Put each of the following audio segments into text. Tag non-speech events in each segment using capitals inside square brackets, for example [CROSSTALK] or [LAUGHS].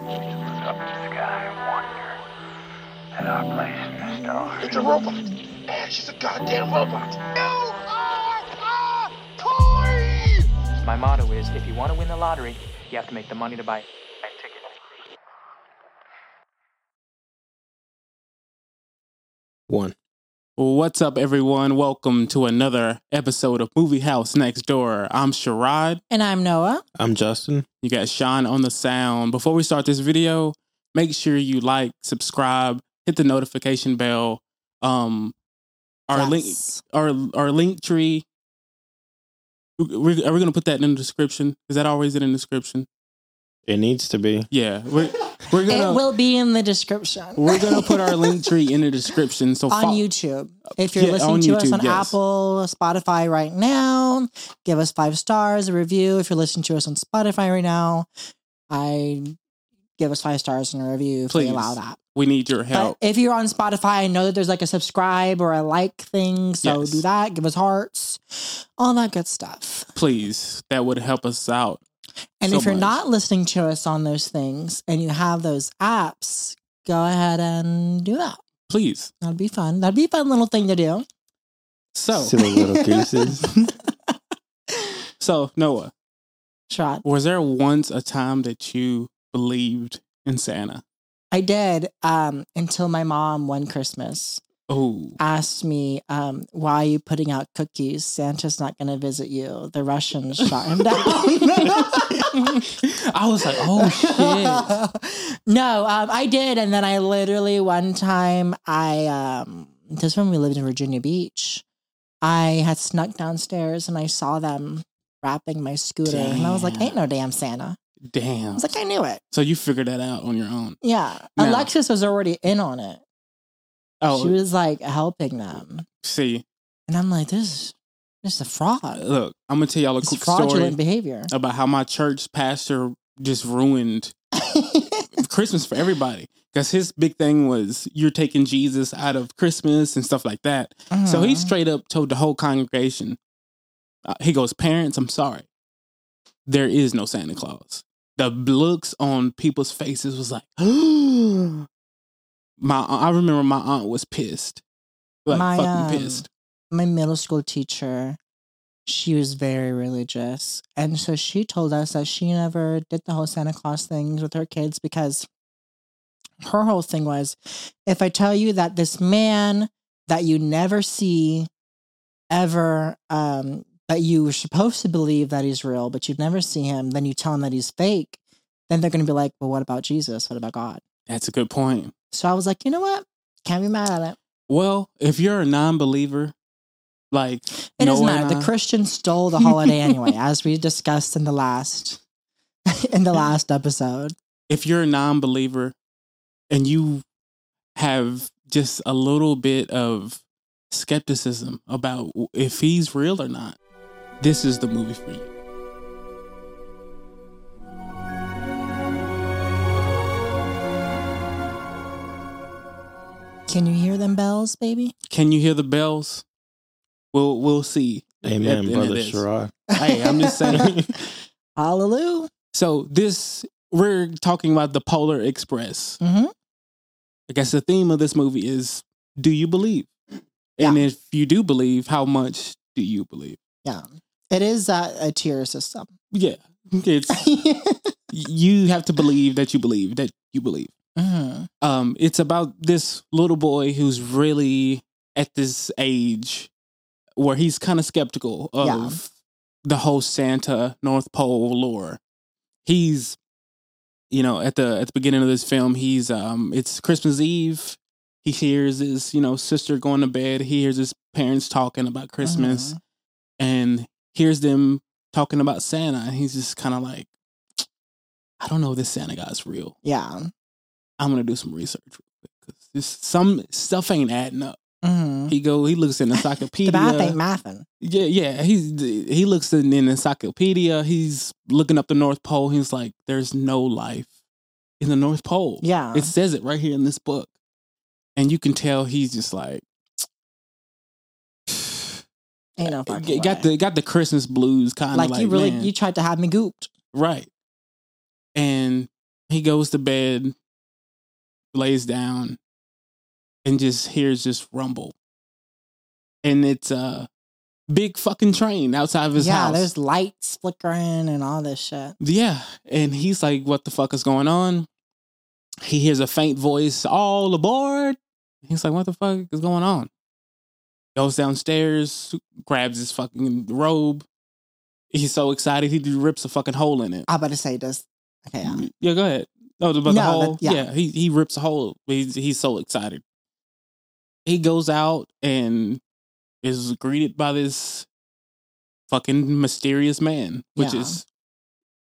Look up to the sky and wonder at our place in the stars. It's a robot. And she's a goddamn robot. You are a toy! My motto is if you want to win the lottery, you have to make the money to buy a ticket. One. What's up, everyone? Welcome to another episode of Movie House Next Door. I'm Sherrod. And I'm Noah. I'm Justin. You got Sean on the sound. Before we start this video, make sure you like, subscribe, hit the notification bell. Um, our link, our our link tree. We're, are we gonna put that in the description? Is that always in the description? It needs to be. Yeah, we're we're gonna it will be in the description we're gonna put our link [LAUGHS] tree in the description. So on fo- YouTube. If you're Yeah, listening on to us YouTube, on yes. Apple, Spotify right now, give us five stars, a review. If you're listening to us on Spotify right now, I give us five stars and a review if Please. they allow that. we need your But help. if you're on Spotify, I know that there's like a subscribe or a like thing. So Yes. do that. Give us hearts, all that good stuff. Please, that would help us out. And so if you're much. not listening to us on those things and you have those apps, go ahead and do that. Please. That'd be fun. That'd be a fun little thing to do. So, Silly little gooses. [LAUGHS] [LAUGHS] so Noah, Shot. was there once a time that you believed in Santa? I did um, until my mom one Christmas Oh, asked me, um, "Why are you putting out cookies? Santa's not going to visit you. The Russians shot him down." [LAUGHS] I was like, oh shit. [LAUGHS] no, um, I did, and then I literally one time I um, this when we lived in Virginia Beach, I had snuck downstairs and I saw them wrapping my scooter, and I was like, "Ain't no damn Santa." Damn. I was like, "I knew it." So you figured that out on your own. Yeah, Now- Alexis was already in on it. Oh, She was like helping them. see, And I'm like, this is this is a fraud. look, I'm gonna tell y'all a It's quick story behavior. about how my church pastor just ruined [LAUGHS] Christmas for everybody. Because his big thing was you're taking Jesus out of Christmas and stuff like that. So he Mhm. straight up told the whole congregation, uh, he goes, Parents, I'm sorry. There is no Santa Claus. The looks on people's faces was like, [GASPS] [GASPS] my I remember my aunt was pissed. Like My, fucking um, pissed. my middle school teacher, she was very religious. And so she told us that she never did the whole Santa Claus things with her kids because her whole thing was if I tell you that this man that you never see ever, um, that you were supposed to believe that he's real, but you'd never see him, then you tell him that he's fake, then they're going to be like, well, what about Jesus? What about God? That's a good point. So I was like, you know what? Can't be mad at it. Well, if you're a non believer, like It doesn't matter. The Christians stole the holiday [LAUGHS] anyway, as we discussed in the last [LAUGHS] in the last episode. if you're a non-believer and you have just a little bit of skepticism about if he's real or not, this is the movie for you. Can you hear them bells, baby? Can you hear the bells? We'll we'll see. Amen, brother this. Sherrod. Hey, I'm just saying. [LAUGHS] Hallelujah. so this we're talking about the Polar Express. hmm I guess the theme of this movie is do you believe? And if you do believe, how much do you believe? Yeah. It is uh, a tier system. Yeah. It's [LAUGHS] you have to believe that you believe that you believe. Mhm. Um, it's about this little boy who's really at this age where he's kind of skeptical of Yeah. the whole Santa North Pole lore. He's, you know, at the at the beginning of this film, he's um, it's Christmas Eve. He hears his, you know, sister going to bed. He hears his parents talking about Christmas, Mhm. and hears them talking about Santa. And he's just kind of like, I don't know if this Santa guy's real. Yeah. I'm gonna do some research because this some stuff ain't adding up. hmm He go, he looks in The [LAUGHS] encyclopedia. math ain't mathing. Yeah, yeah. He's he looks in an encyclopedia. He's looking up the North Pole. He's like, "There's no life in the North Pole." Yeah. it says it right here in this book, and you can tell he's just like, ain't no [SIGHS] fucking got way. the got the Christmas blues kind of like, like, you really man. you tried to have me gooped. right. And he goes to bed, lays down, and just hears this rumble. And it's a big fucking train outside of his yeah, house. Yeah, there's lights flickering and all this shit. Yeah. And he's like, what the fuck is going on? He hears a faint voice, all aboard. He's like, what the fuck is going on? Goes downstairs, grabs his fucking robe. He's so excited, he rips a fucking hole in it. I'm about to say this. Okay, yeah. Yeah, go ahead. Oh, but the No, hole. that- yeah. yeah. he he rips a hole. He's he's so excited. He goes out and is greeted by this fucking mysterious man, which Yeah. is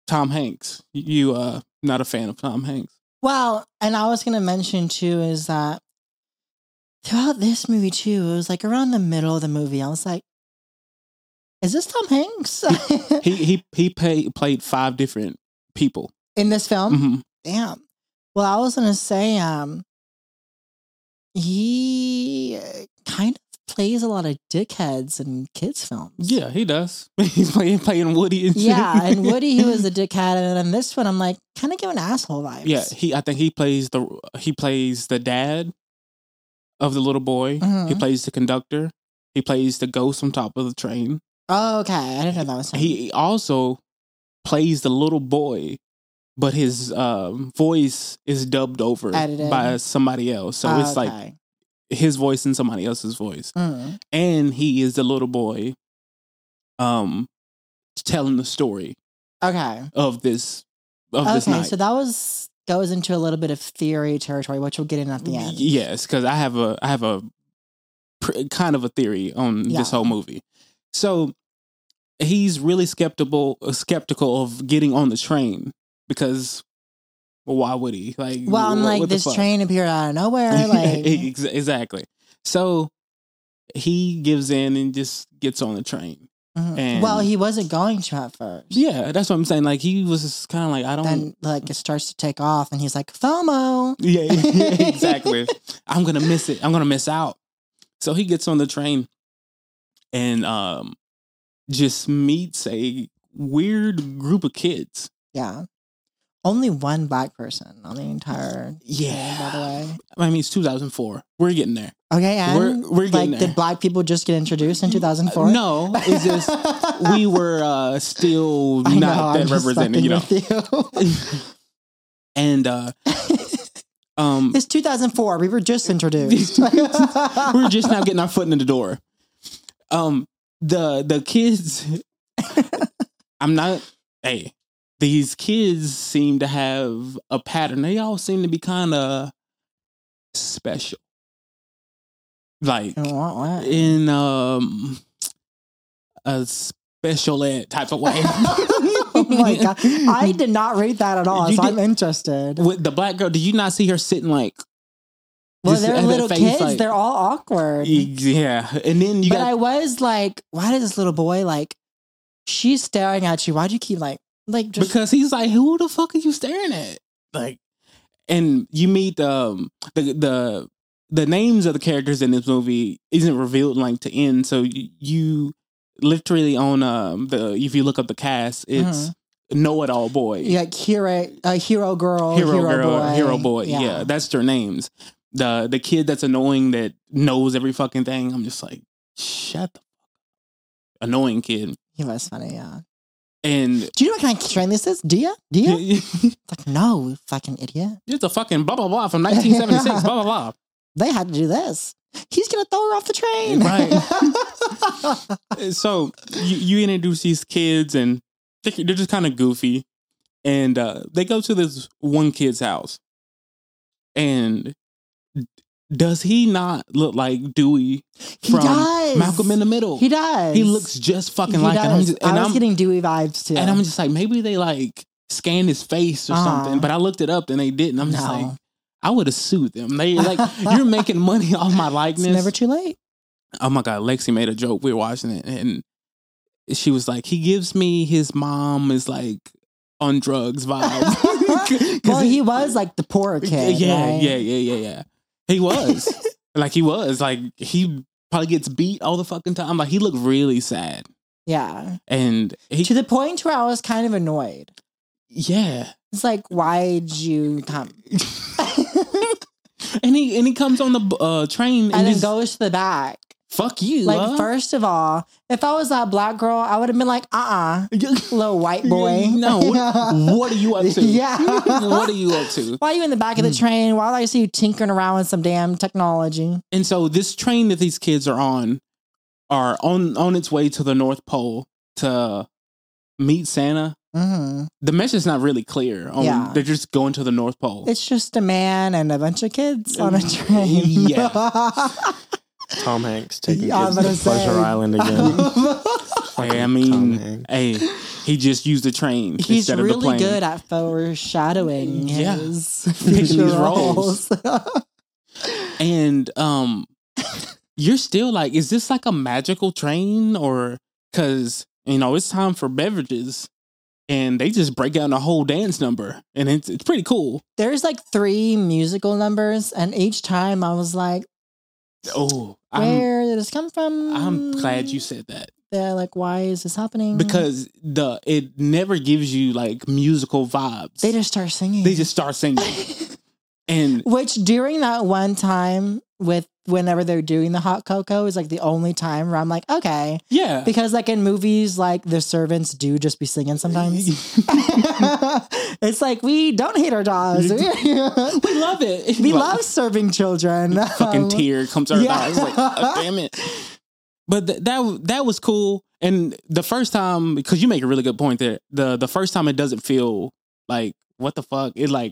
Tom Hanks. You uh not a fan of Tom Hanks? Well, and I was gonna mention too is that throughout this movie too, it was like around the middle of the movie, I was like, "Is this Tom Hanks He he [LAUGHS] he pay, played five different people. in this film?" Mhm. Damn. Well, I was gonna say, um, he uh, kind of plays a lot of dickheads in kids' films. Yeah, he does. [LAUGHS] He's playing playing Woody and shit. Yeah, and Woody, he was a [LAUGHS] dickhead, and then this one, I'm like, kind of giving asshole vibes. Yeah, he. I think he plays the he plays the dad of the little boy. He Mhm. plays the conductor. He plays the ghost on top of the train. Oh, okay. I didn't know that was him. He also plays the little boy, but his um, voice is dubbed over Edited. by somebody else. So Oh, it's like his voice and somebody else's voice, Mm. and he is the little boy, um, telling the story okay. of this of this Okay, night. so that was goes into a little bit of theory territory, which we'll get in at the end. Yes, because I have a I have a pr- kind of a theory on Yeah. this whole movie. So he's really skeptical skeptical of getting on the train because well, why would he? Like, Well, I'm wh- like what this train appeared out of [LAUGHS] nowhere. Like, exactly. So he gives in and just gets on the train. Mhm. and- well, he wasn't going to at first. Yeah, that's what I'm saying. Like he was kind of like I don't. Then, like, it starts to take off, and he's like, FOMO. Yeah, [LAUGHS] yeah, exactly. I'm gonna miss it. I'm gonna miss out. So he gets on the train and um just meets a weird group of kids. Yeah. Only one black person on the entire. Yeah. By the way. I mean, it's 2004. We're getting there. Okay, and We're- we're like, there. did black people just get introduced in 2004? No, it's just [LAUGHS] we were uh still I not I'm that represented, you know. you. [LAUGHS] and uh um it's 2004. We were just introduced. [LAUGHS] we're just now getting our foot in the door. Um, the the kids. I'm not. Hey, these kids seem to have a pattern. They all seem to be kind of special. Like In what in um a special ed type of way. [LAUGHS] oh my god! I did not read that at all. You so I'm interested. With the black girl, did you not see her sitting like? Well, just they're little kids. like- they're all awkward. Yeah, and then you but got I was like, why does this little boy like? She's staring at you. Why do you keep like like just because he's like, who the fuck are you staring at? Like, and you meet um the the the names of the characters in this movie isn't revealed like to end. So you, you literally on um the if you look up the cast, it's know it all boy, you like hero, uh, hero girl, hero, hero, girl, boy, hero boy. Yeah. that's their names. The the kid that's annoying that knows every fucking thing. I'm just like, shut the fuck. Annoying kid. he was funny. Yeah. And Do you know what kind of train this is? Do you? Do you? like no, you fucking idiot. It's a fucking blah blah blah from 1976. blah blah blah. [LAUGHS] They had to do this. He's gonna throw her off the train. Right. [LAUGHS] so you, you introduce these kids and they- they're just kind of goofy and uh, they go to this one kid's house and does he not look like dewey he from does. malcolm in the middle He does. he looks just fucking He like it. And I'm just, and, I was I'm, getting Dewey vibes too. and I'm just like maybe they like scanned his face or Uh-huh. something but i looked it up and they didn't i'm just No. like i would have sued them they like [LAUGHS] you're making money [LAUGHS] off my it's likeness never too late. oh my god, Lexi made a joke. We were watching it, and she was like, "He gives me his mom is like on drugs vibes." [LAUGHS] well, he was like the poor kid. yeah, right? yeah, yeah, yeah, yeah. He was [LAUGHS] like he was like he probably gets beat all the fucking time. Like he looked really sad, yeah. and he to the point where I was kind of annoyed. Yeah. It's like, why'd you come? [LAUGHS] And he and he comes on the uh, train and, and then just, goes to the back. Fuck you. Like, huh? first of all, if I was that black girl, I would have been like, uh uh [LAUGHS] little white boy. No, what, [LAUGHS] what are you up to? Yeah. [LAUGHS] what are you up to? Why are you in the back of the train? Why do I see you tinkering around with some damn technology? And so this train that these kids are on are on on its way to the North Pole to meet Santa. hmm The message's not really clear. On, Yeah. They're just going to the North Pole. It's just a man and a bunch of kids on a train. Yeah. Tom Hanks taking Yeah, kids to gonna Pleasure say. Island again. [LAUGHS] [LAUGHS] Hey, I mean, hey, he just used the train He's instead of the really plane. good at foreshadowing Yeah. his [LAUGHS] Picking these roles. roles. and um you're still like is this like a magical train or because you know it's time for beverages and they just break down the whole dance number and it's, it's pretty cool There's like three musical numbers, and each time I was like, oh i'm "Where did this come from?" i'm glad you said that They're like, "Why is this happening?" because the it never gives you like musical vibes they just start singing. they just start singing [LAUGHS] and Which during that one time with whenever they're doing the hot cocoa is like the only time where I'm like, okay. yeah Because like in movies, like the servants do just be singing sometimes. [LAUGHS] [LAUGHS] it's like we don't hate our jobs. [LAUGHS] We, love it we Like, love serving children. fucking Um, tear comes out of yeah. eyes. Like, "Oh, damn it. But th- that that was cool. And the first time, because you make a really good point there. The the first time it doesn't feel like what the fuck. It like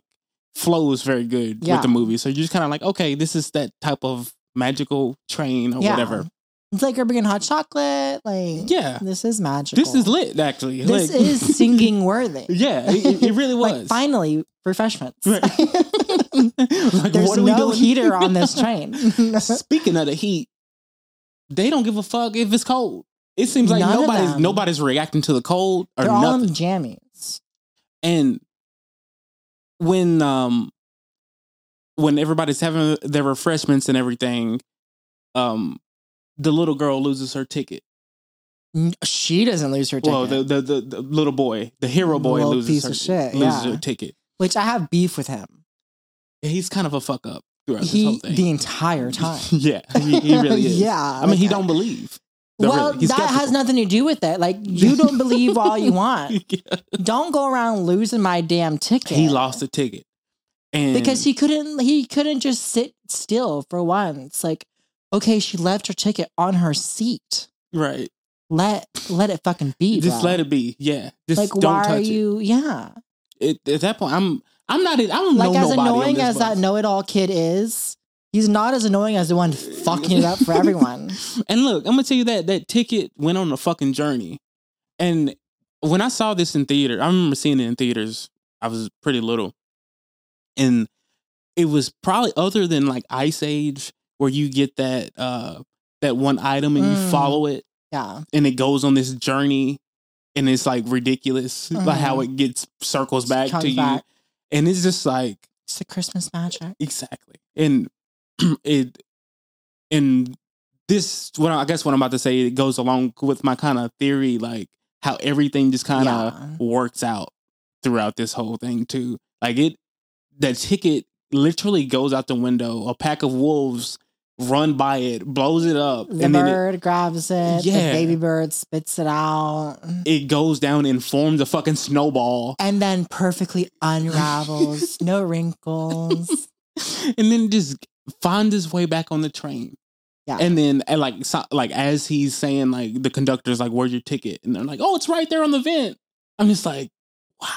flows very good Yeah. with the movie. So you're just kind of like, okay, this is that type of magical train or Yeah. whatever. It's like you're bringing hot chocolate. Like Yeah. this is magical. This is lit, actually. This Like- is [LAUGHS] singing worthy. [LAUGHS] yeah, it, it really [LAUGHS] was. Like finally refreshments. Right. like, There's what are we no heater on this train. Speaking of the heat, they don't give a fuck if it's cold. It seems like None nobody's nobody's reacting to the cold or They're all nothing. in jammies. and when um when everybody's having their refreshments and everything, um the little girl loses her ticket. She doesn't lose her ticket. Well, the, the the the little boy, the hero boy, Little loses piece her of shit, loses yeah. her ticket. which I have beef with him. He's kind of a fuck up throughout this whole He thing. the entire time. [LAUGHS] yeah, he, he really [LAUGHS] is. yeah. I mean, he don't believe. No, Well, really, that has nothing to do with it. Like you don't believe all you [LAUGHS] want. Yeah. Don't go around losing my damn ticket. He lost the ticket, and because he couldn't. He couldn't just sit still for once. Like, okay, she left her ticket on her seat. right. Let let it fucking be. Just bro. let it be. Yeah. Just Like, don't why touch are it. you? Yeah. it. At that point, I'm. I'm not. I don't Like know as annoying as that know-it-all kid is, he's not as annoying as the one fucking it up for everyone. [LAUGHS] And look, I'm gonna tell you that that ticket went on a fucking journey. And when I saw this in theater, I remember seeing it in theaters. I was pretty little, and it was probably other than like Ice Age, where you get that uh that one item and you Mm. follow it, Yeah. and it goes on this journey, and it's like ridiculous, like how it gets circles back Mm-hmm. To you, back. and it's just like It's the Christmas magic. Exactly. And [CLEARS THROAT] it and this what I guess what I'm about to say it goes along with my kind of theory, like how everything just kind of Yeah. works out throughout this whole thing too. Like it that ticket literally goes out the window. A pack of wolves run by it, blows it up, The and then it, bird grabs it. The Yeah. baby bird spits it out. it goes down and forms a fucking snowball. And then perfectly unravels. no wrinkles. [LAUGHS] and then just finds his way back on the train. Yeah. And then, and like, so, like as he's saying, like the conductor's like, "Where's your ticket?" And they're like, "Oh, it's right there on the vent." I'm just like, "Wow."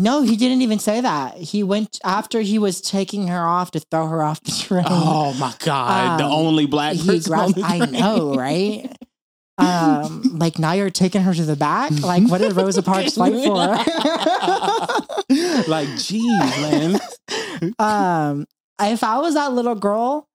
No, he didn't even say that. He went after he was taking her off to throw her off the train. Oh my god, the Um, only black person. on grabbed, the I know, right? Um, [LAUGHS] like now you're taking her to the back. Like, what did Rosa Parks fight for? [LAUGHS] like, geez, man. [LAUGHS] um, if I was that little girl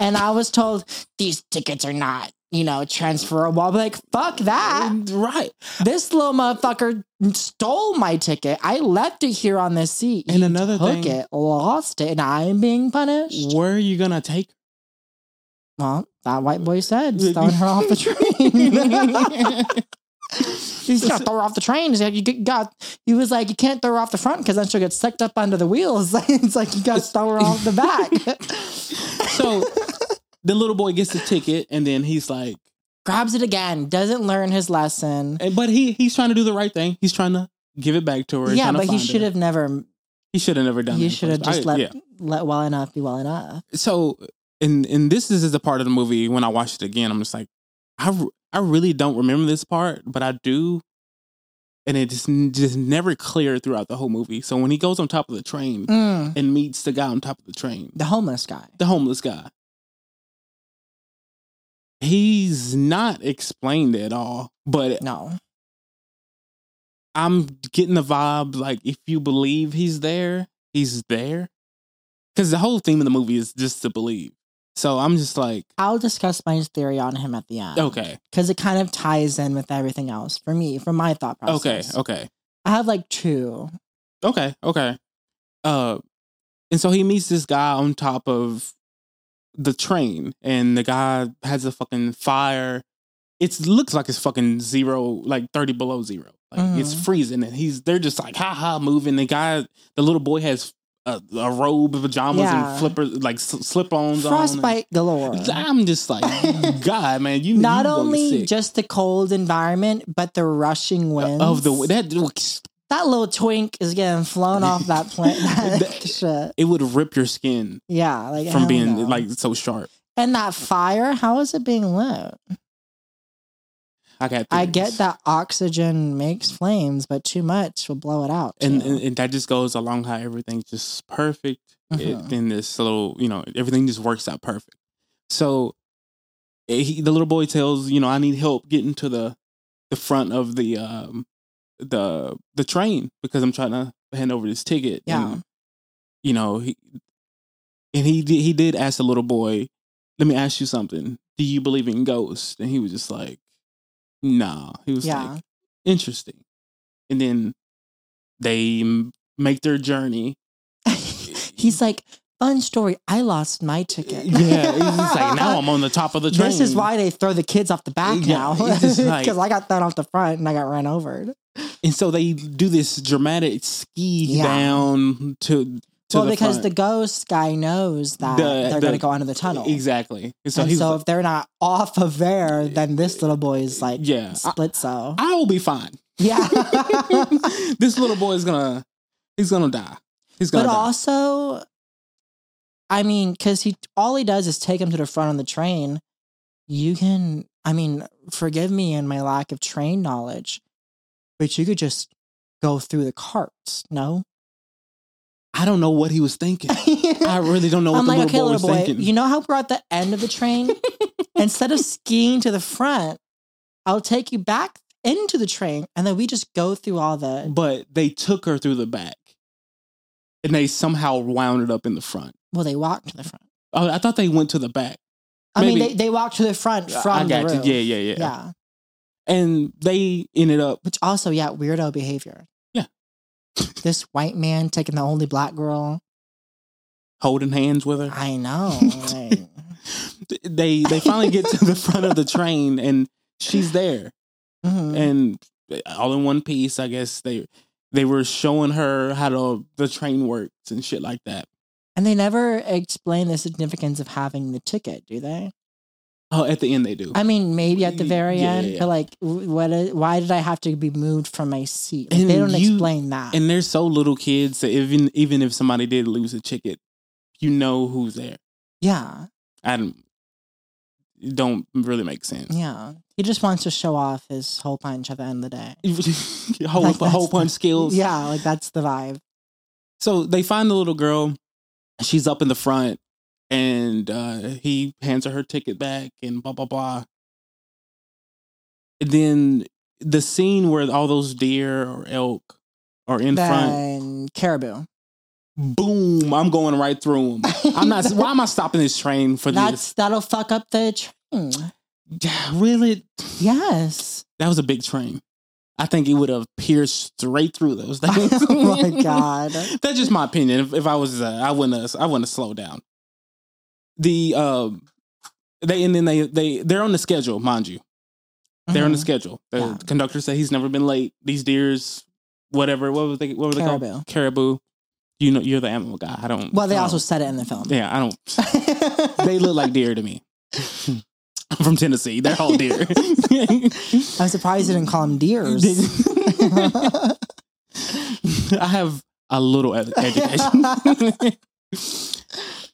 and I was told these tickets are not, you know, transferable, I'd be like, fuck that. Mm, right. This little motherfucker stole my ticket. I left it here on this seat. And He another took thing- it, lost it, and I'm being punished. Where are you gonna take? Well, that white boy said, [LAUGHS] throwing her off the train. [LAUGHS] [LAUGHS] He's gonna throw her off the train. He's like, you got. He was like, you can't throw her off the front because then she'll get sucked up under the wheels. [LAUGHS] it's like you got to throw her off the back. [LAUGHS] So the little boy gets the ticket, and then he's like, Grabs it again. Doesn't learn his lesson. and- but he he's trying to do the right thing. He's trying to give it back to her. Yeah, but he should have never. He should have never done. He should have just I- let yeah. let well enough be well enough. so and and this is the part of the movie when I watched it again, I'm just like, I I really don't remember this part, but I do, and it just just never clear throughout the whole movie. So when he goes on top of the train Mm, and meets the guy on top of the train, the homeless guy. the homeless guy, he's not explained at all. But No. I'm getting the vibe like if you believe he's there, he's there. Because the whole theme of the movie is just to believe. So I'm just like, I'll discuss my theory on him at the end. okay, Because it kind of ties in with everything else for me, from my thought process. okay, okay. I have like two. okay, okay. Uh, and so he meets this guy on top of the train, and the guy has a fucking fire. It looks like it's fucking zero, like thirty below zero. Like it's Mhm. freezing, and he's they're just like ha ha moving. The guy, the little boy has a, a robe, pajamas, Yeah. and flippers, like slip ons on. Frostbite galore. I'm just like, [LAUGHS] God, man, you Not you only just the cold environment, but the rushing winds. of the that that little twink is getting flown off that [LAUGHS] plane. That [LAUGHS] shit. it would rip your skin Yeah, like from being no. like so sharp. and that fire. How is it being lit? I got. I get that oxygen makes flames, but too much will blow it out. and, and and that just goes along how everything's just perfect. Mhm. It, in this little, you know, everything just works out perfect. So eh, he, the little boy tells, you know, I need help getting to the the front of the um the the train because I'm trying to hand over this ticket. Yeah. And, you know, he and he he did ask the little boy, "Let me ask you something. Do you believe in ghosts?" And he was just like, "Nah." He was Yeah. like, "Interesting." And then they make their journey. [LAUGHS] He's like, fun story. I lost my ticket. Eh, yeah, he's like, "Now I'm on the top of the train." [LAUGHS] This is why they throw the kids off the eh, back Yeah, now. just [LAUGHS] like- Because I got thrown off the front and I got run over. And so they do this dramatic ski Yeah. down to well, the because front. the ghost guy knows that The- they're the- going to go under the tunnel. exactly. And so and he's so like, if they're not off of there, eh, then this little boy is like yeah, I, split so. I will be fine. Yeah. [LAUGHS] this little boy is gonna he's gonna die. He's gonna but die. also, I mean, because he all he does is take him to the front of the train. You can, I mean, forgive me and my lack of train knowledge, but you could just go through the carts. No, I don't know what he was thinking. I really don't know [LAUGHS] what I'm the like, little okay, boy little was boy, thinking. you know how we're at the end of the train? [LAUGHS] Instead of skiing to the front, I'll take you back into the train, and then we just go through all the. but they took her through the back, and they somehow wound it up in the front. Well, they walked to the front. Oh, I thought they went to the back. I mean, they, they walk to the front I from got the you. Yeah, yeah, yeah, yeah. And they ended up Which also, yeah, weirdo behavior. This white man taking the only black girl. holding hands with her. I know. like, [LAUGHS] they they finally get to the front of the train, and she's there. mhm. and all in one piece. I guess they they were showing her how to, the train works and shit like that. And they never explain the significance of having the ticket, do they? Oh, at the end they do. I mean, maybe at the very Yeah, end, yeah, yeah. but like, what? Why did I have to be moved from my seat? Like, they don't you- explain that. and they're so little kids that even even if somebody did lose a ticket, you know who's there. yeah, I don't it don't really make sense. yeah. He just wants to show off his hole punch at the end of the day. [LAUGHS] whole Like, whole punch skills. Yeah, like that's the vibe. So they find the little girl. She's up in the front, and uh, he hands her her ticket back, and blah blah blah. And then the scene where all those deer or elk are in front, then caribou. boom! I'm going right through them. I'm not. Why am I stopping this train for That's that'll fuck up the train. Really? Yes. That was a big train. I think it would have pierced straight through those things. [LAUGHS] oh my [LAUGHS] god. That's just my opinion. If, if I was, uh, I wouldn't. Have, I wouldn't have slowed down. The um, they and then they they they're on the schedule, mind you. They're on the Mhm. schedule. The Yeah. conductor said he's never been late. These deers, whatever, what were they? What were they Caribou. called? Caribou. You know, you're the animal guy. I don't. Well, they also don't- said it in the film. Yeah, I don't. [LAUGHS] They look like deer to me. [LAUGHS] I'm from Tennessee. They're all deer. [LAUGHS] I'm surprised you didn't call them deers. I have a little ed- education.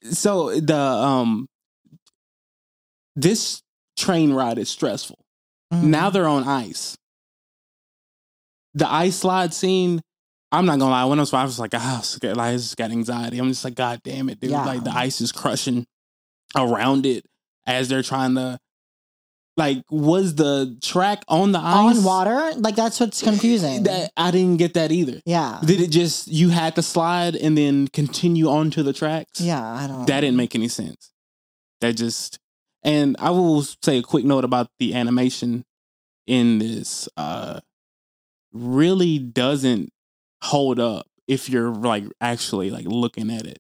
So the um this train ride is stressful. Mhm. Now they're on ice. The ice slide scene, I'm not gonna lie. When I was, I was like, ah, oh, like, I just got anxiety. I'm just like, God damn it, dude! Yeah. Like the ice is crushing around it as they're trying to. Like, was the track on the ice on water, like that's what's confusing. That I didn't get that either. yeah, Did it just you had to slide and then continue onto the tracks? yeah. I don't. That didn't make any sense. That just and I will say a quick note about the animation in this uh really doesn't hold up if you're like actually like looking at it.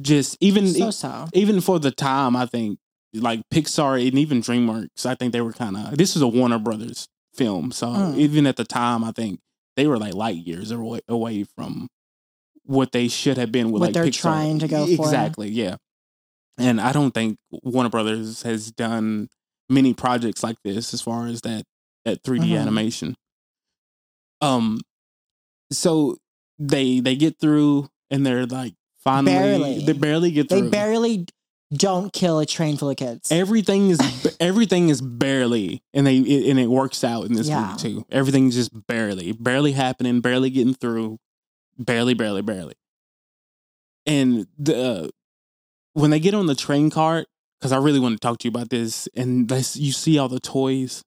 Just even so so. even for the time, I think like Pixar and even DreamWorks, I think they were kind of. This is a Warner Brothers film, so Mm. even at the time, I think they were like light years away, away from what they should have been with What like they're Pixar. trying to go for. exactly, yeah. And I don't think Warner Brothers has done many projects like this as far as that that 3D Mhm. animation. Um, so they they get through and they're like finally Barely. they barely get through. They barely don't kill a train full of kids. everything is [LAUGHS] everything is barely and they it, and it works out in this Yeah. movie too everything's just barely barely happening barely getting through barely barely barely and the uh, when they get on the train cart because i really want to talk to you about this and this, you see all the toys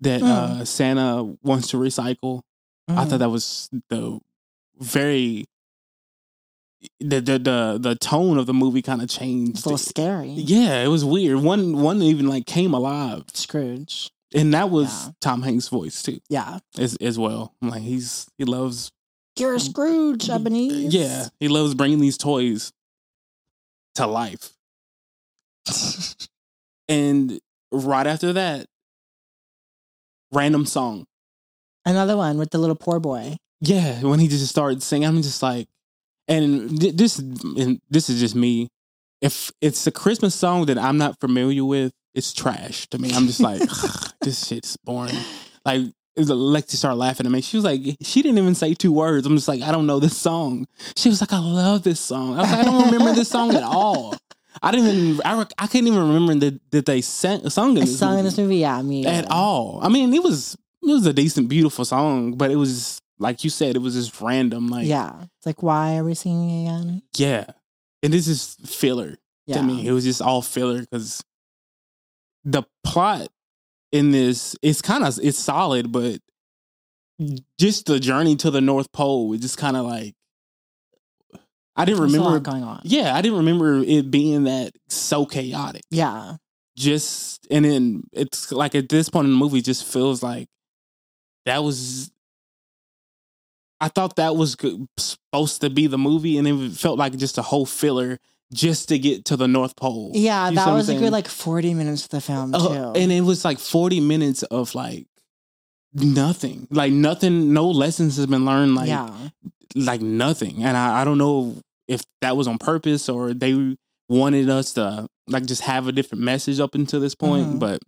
that Mm. uh, santa wants to recycle i Mhm. thought that was the very the the the, the tone of the movie kind of changed it's a little scary. yeah, it was weird. One one even like came alive, Scrooge. and that was Yeah. Tom Hanks' voice too, Yeah. as as well. Like he's he loves You're a mm. Scrooge, Ebenezer. yeah he loves bringing these toys to life. And right after that, random song. Another one with the little poor boy. Yeah, when he just started singing, I'm just like, and th- this and this is just me. If it's a Christmas song that I'm not familiar with, it's trash to me. I'm just like, [LAUGHS] this shit's boring. Like Lexi started laughing at me. She was like, she didn't even say two words. I'm just like, I don't know this song. She was like, I love this song. I was like, I don't remember this song at all. I didn't even. I, rec- I couldn't even remember that that they sang sung in this song movie in this movie, yeah, me at all. I mean, it was it was a decent, beautiful song, but it was like you said, it was just random. Like yeah. It's like, why are we singing again? yeah, and this is filler Yeah. to me. It was just all filler because the plot in this it's kind of it's solid, but just the journey to the North Pole was just kind of like I didn't There's a lot remember. going on. Yeah, I didn't remember it being that so chaotic. Yeah. just and then it's like at this point in the movie just feels like that was i thought that was go- supposed to be the movie and it felt like just a whole filler just to get to the north pole Yeah, You that was a good like 40 minutes of the film, too. Uh, and it was like 40 minutes of like nothing like nothing no lessons has been learned like yeah. like nothing. And I, I don't know if that was on purpose or they wanted us to like just have a different message up until this point, Mhm. but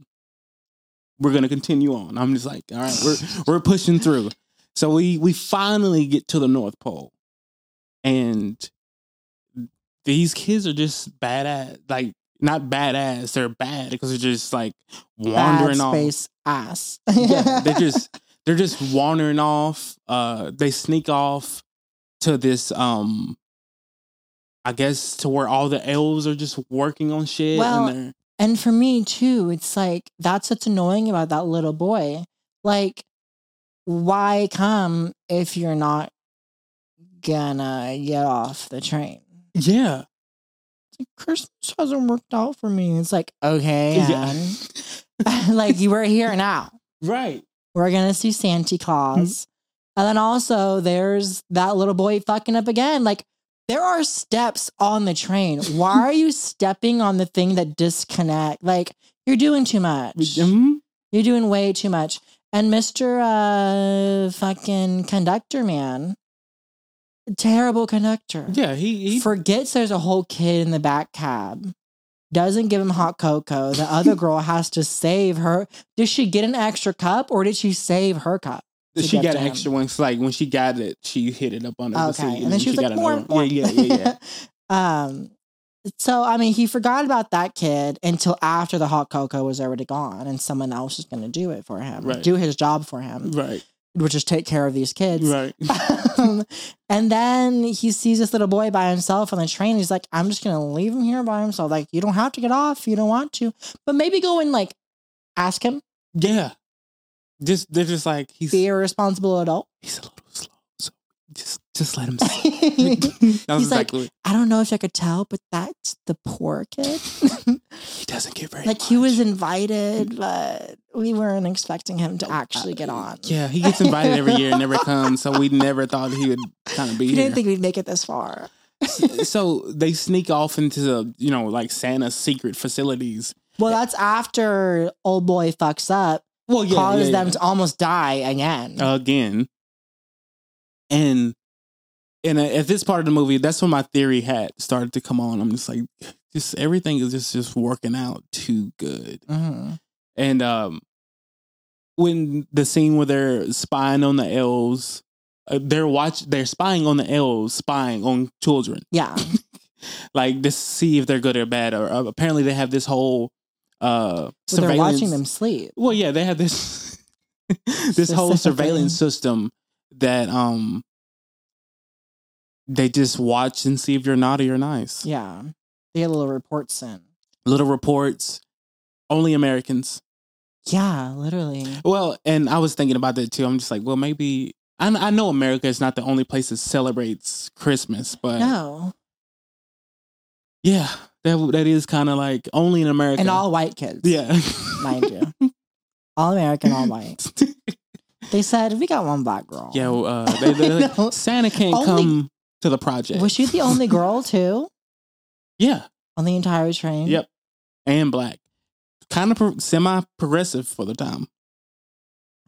we're gonna continue on. I'm just like, all right, we're we're pushing through. So we we finally get to the North Pole. And these kids are just badass like not badass, they're bad because they're just like wandering Bad off space ass. yeah, they [LAUGHS] just they're just wandering off. Uh, they sneak off to this um, I guess to where all the elves are just working on shit. Well, and And for me too, it's like that's what's annoying about that little boy. Like, why come if you're not gonna get off the train? yeah, like, Christmas hasn't worked out for me. It's like, okay, Yeah. [LAUGHS] [LAUGHS] like you were here now. right. We're gonna see Santa Claus. And then also there's that little boy fucking up again. Like there are steps on the train. Why are you stepping on the thing that disconnect? Like you're doing too [LAUGHS] much. Mhm. You're doing way too much. And Mr. Uh fucking conductor man, terrible conductor. Yeah, he, he forgets there's a whole kid in the back cab. Doesn't give him hot cocoa. The other [LAUGHS] girl has to save her. Did she get an extra cup or did she save her cup? she get got an him? extra one. It's like when she got it, she hit it up under the seat. Okay. And then she was like, got more. Yeah, yeah, yeah, yeah. [LAUGHS] um, so I mean, he forgot about that kid until after the hot cocoa was already gone, and someone else was going to do it for him, Right. do his job for him, right, which is take care of these kids. right. [LAUGHS] Um, and then he sees this little boy by himself on the train. He's like, I'm just gonna leave him here by himself. Like, you don't have to get off you don't want to, but maybe go and like ask him. Yeah. Just they're just like he's Be a responsible adult. he's a little slow. Just let him see. [LAUGHS] He's was like, exactly I don't know if I could tell, but that's the poor kid. he doesn't get very like he was invited, but we weren't expecting him to actually get uh, on. Yeah, he gets invited every year and never [LAUGHS] comes, so we never thought he would kind of be We here. didn't think we'd make it this far. so they sneak off into the you know like Santa's secret facilities. Well, that's after old boy fucks up, Well, yeah, causes yeah, them to almost die again. again, and and at this part of the movie, that's when my theory had started to come on. I'm just like, just everything is just just working out too good. Mhm. And um, when the scene where they're spying on the elves, uh, they're watch they're spying on the elves, spying on children. Yeah. [LAUGHS] like to see if they're good or bad. Or uh, apparently they have this whole uh So they're watching them sleep. Well, yeah, they have this [LAUGHS] this whole surveillance system that um they just watch and see if you're naughty or nice. Yeah. They get little reports in. Little reports, only Americans. Yeah, literally. Well, and I was thinking about that too. I'm just like, well, maybe I, I know America is not the only place that celebrates Christmas, but No. yeah, that that is kind of like only in America. And all white kids. yeah, Mind you. All American, all white. [LAUGHS] They said, we got one black girl. yeah. well, Uh, they, [LAUGHS] like, Santa can't Only- come to the project. Was she the only [LAUGHS] girl, too, yeah, on the entire train? Yep. and black, kind of pro- semi progressive for the time.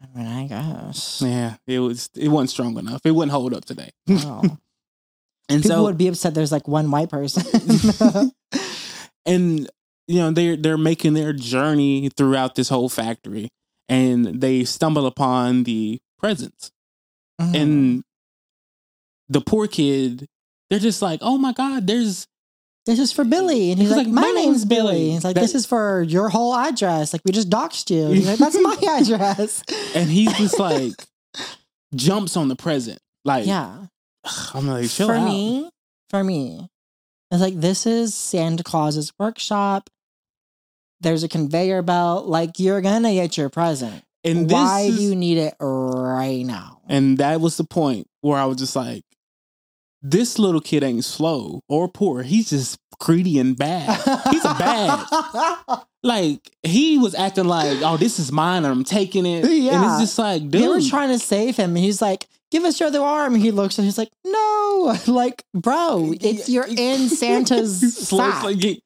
I mean, I guess. Yeah, it was it wasn't strong enough. It wouldn't hold up today. [LAUGHS] Oh. And People so would be upset there's like one white person. [LAUGHS] and you know they're they're making their journey throughout this whole factory and they stumble upon the presents Mhm. and the poor kid they're just like oh my god there's this is for Billy. And he's He's like, like, my, "My name's Billy. Billy." He's like, That- this is for your whole address. Like, we just doxed you. He's like, that's my [LAUGHS] address. and he's just [LAUGHS] like jumps on the present like yeah. i'm like chill for out. me, for me, it's like this is Santa Claus's workshop. There's a conveyor belt. Like you're gonna get your present. and this Why is- do you need it right now? and that was the point where i was just like this little kid ain't slow or poor he's just greedy and bad he's a bad [LAUGHS] like he was acting like, "Oh, this is mine. and I'm taking it." And Yeah. it's just like, dude, they were trying to save him, and he's like, "Give us your other arm." And he looks and he's like, "No, [LAUGHS] like, bro, it's you're [LAUGHS] in Santa's So sack. like-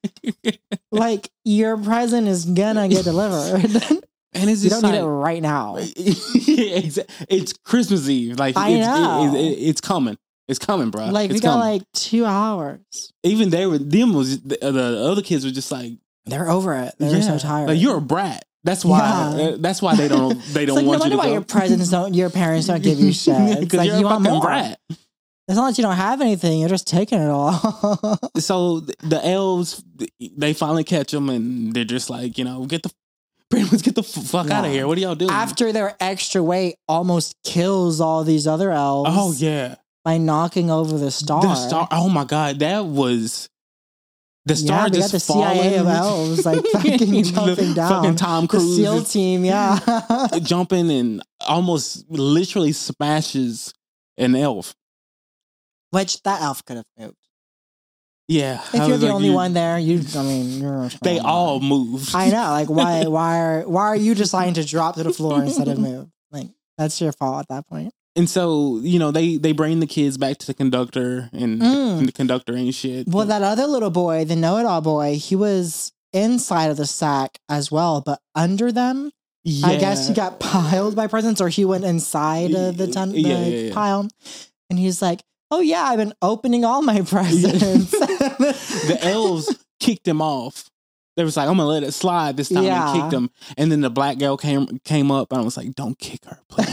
Like, your present is gonna get delivered. and it's you don't need it right now." it's, it's Christmas Eve. Like I it's, know. It, it- it's coming. It's coming, bro. Like, it's we got coming. like two hours. even they were them was the, the other kids were just like, They're over it. They're so tired. Like you're a brat. That's why. Yeah. uh, that's why they don't. [LAUGHS] They It's don't like, no want you wonder to why go. your presents don't, your parents don't give you [LAUGHS] shit. It's Because like you're you a want fucking more. brat. It's not like you don't have anything. You're just taking it all. [LAUGHS] so the elves they finally catch them and they're just like you know get the pretty much get the f- fuck out of here what are y'all doing After their extra weight almost kills all these other elves. oh yeah by knocking over the star. the star oh my god that was the star yeah, they got just the CIA of elves like [LAUGHS] fucking jumping down. fucking Tom the Cruise SEAL team, yeah. [LAUGHS] jumping and almost literally smashes an elf Which that elf could have moved. yeah If I you're the like, only you- one there, you. [LAUGHS] I mean, you're. they all moved I know. Like, why? Why are? Why are you deciding to drop to the floor instead of move? Like, that's your fault at that point. And so you know they they bring the kids back to the conductor and, Mm. and the conductor ain't shit Well, that other little boy, the know-it-all boy, he was inside of the sack as well, but under them I guess he got [LAUGHS] piled by presents, or he went inside of the, ton- the Yeah, yeah, yeah. pile, and he's like, "Oh yeah, I've been opening all my [LAUGHS] presents." [LAUGHS] the elves kicked him off. They was like, "I'm gonna let it slide this time," Yeah. and kicked him. And then the black girl came came up, and I was like, "Don't kick her, please.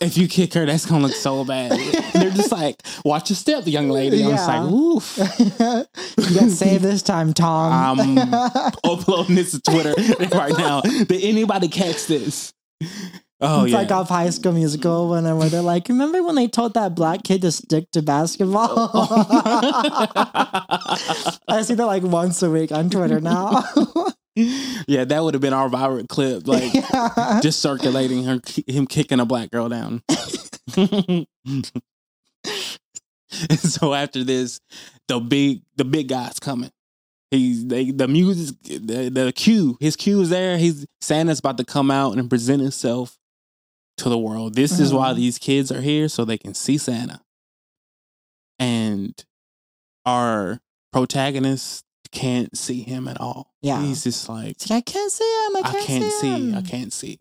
If you kick her, that's gonna look so bad." They're just like, "Watch your step, young lady." I was Yeah. like, "Oof." you got saved this time, Tom. I'm [LAUGHS] uploading this to Twitter right now. Did anybody catch this? Oh it's yeah. like off High School Musical, when where they're like, "Remember when they told that black kid to stick to basketball?" [LAUGHS] [LAUGHS] I see that like once a week on Twitter now. Yeah, that would have been our viral clip, like Yeah. [LAUGHS] just circulating her him kicking a black girl down. [LAUGHS] and so after this, the big the big guy's coming. He's they the music the, the cue his cue is there. He's Santa's about to come out and present himself to the world. This is why Mhm. these kids are here so they can see Santa. And our protagonist can't see him at all. Yeah. he's just like I can't see him. I I can't, can't see. him. I can't see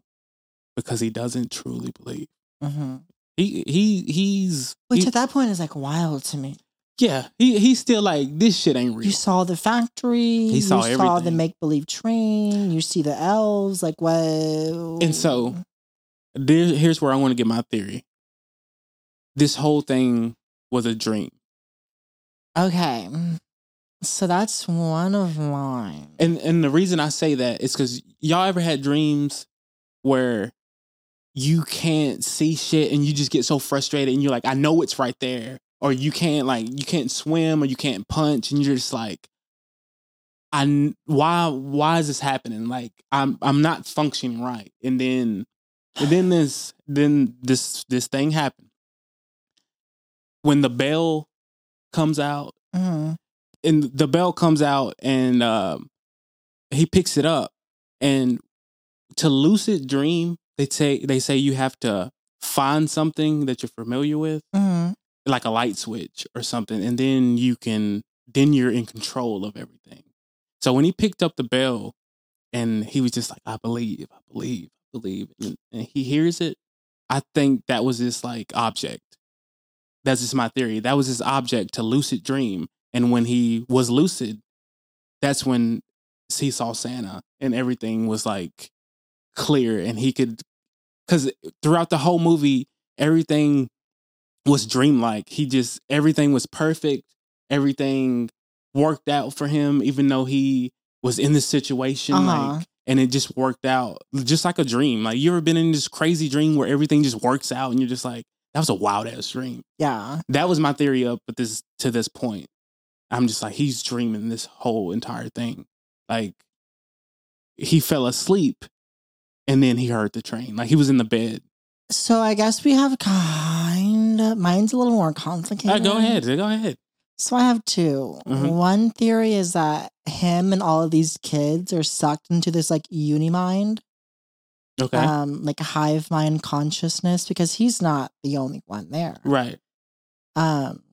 because he doesn't truly believe. Mhm. He he he's Which he- at that point is like wild to me. yeah. He he's still like this shit ain't real. You saw the factory. He saw you saw the make believe train. You see the elves. Like what? And so there, here's where I want to get my theory. This whole thing was a dream, okay, so that's one of mine. and and the reason I say that is because y'all ever had dreams where you can't see shit and you just get so frustrated and you're like, I know it's right there, or you can't like you can't swim or you can't punch and you're just like, I why why is this happening? Like I'm I'm not functioning right, and then and then [SIGHS] this then this this thing happened when the bell comes out Mhm. And the bell comes out and um, he picks it up. And to lucid dream they say they say you have to find something that you're familiar with Mhm. like a light switch or something and then you can then you're in control of everything. So when he picked up the bell and he was just like i believe i believe i believe and, and he hears it i think that was this like object. That's just my theory. That was his object to lucid dream and when he was lucid that's when he saw santa and everything was like clear and he could because throughout the whole movie everything was dreamlike. He just everything was perfect. Everything worked out for him, even though he was in this situation. Uh-huh. Like, and it just worked out, just like a dream. Like you ever been in this crazy dream where everything just works out, and you're just like, that was a wild ass dream. Yeah. That was my theory up at this to this point. I'm just like, he's dreaming this whole entire thing. Like he fell asleep, and then he heard the train. Like he was in the bed. So I guess we have kind of mine's a little more complicated. Uh, go ahead, go ahead. So I have 2 Mhm. One theory is that him and all of these kids are sucked into this like uni mind, Okay, um, like a hive mind consciousness because he's not the only one there. right. Um,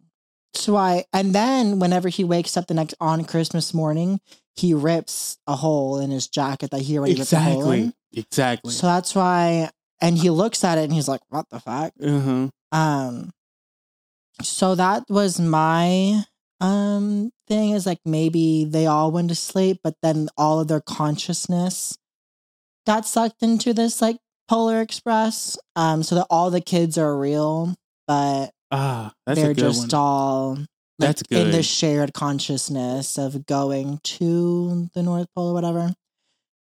so I and then whenever he wakes up the next on Christmas morning, he rips a hole in his jacket that he already ripped a hole Exactly. in. Exactly. So that's why, and he looks at it and he's like, "What the fuck?" uh-huh. Um, so that was my um thing is like maybe they all went to sleep, but then all of their consciousness got sucked into this like Polar Express. Um, so that all the kids are real, but Ah, that's they're a good just one. all like, That's in the shared consciousness of going to the North Pole or whatever.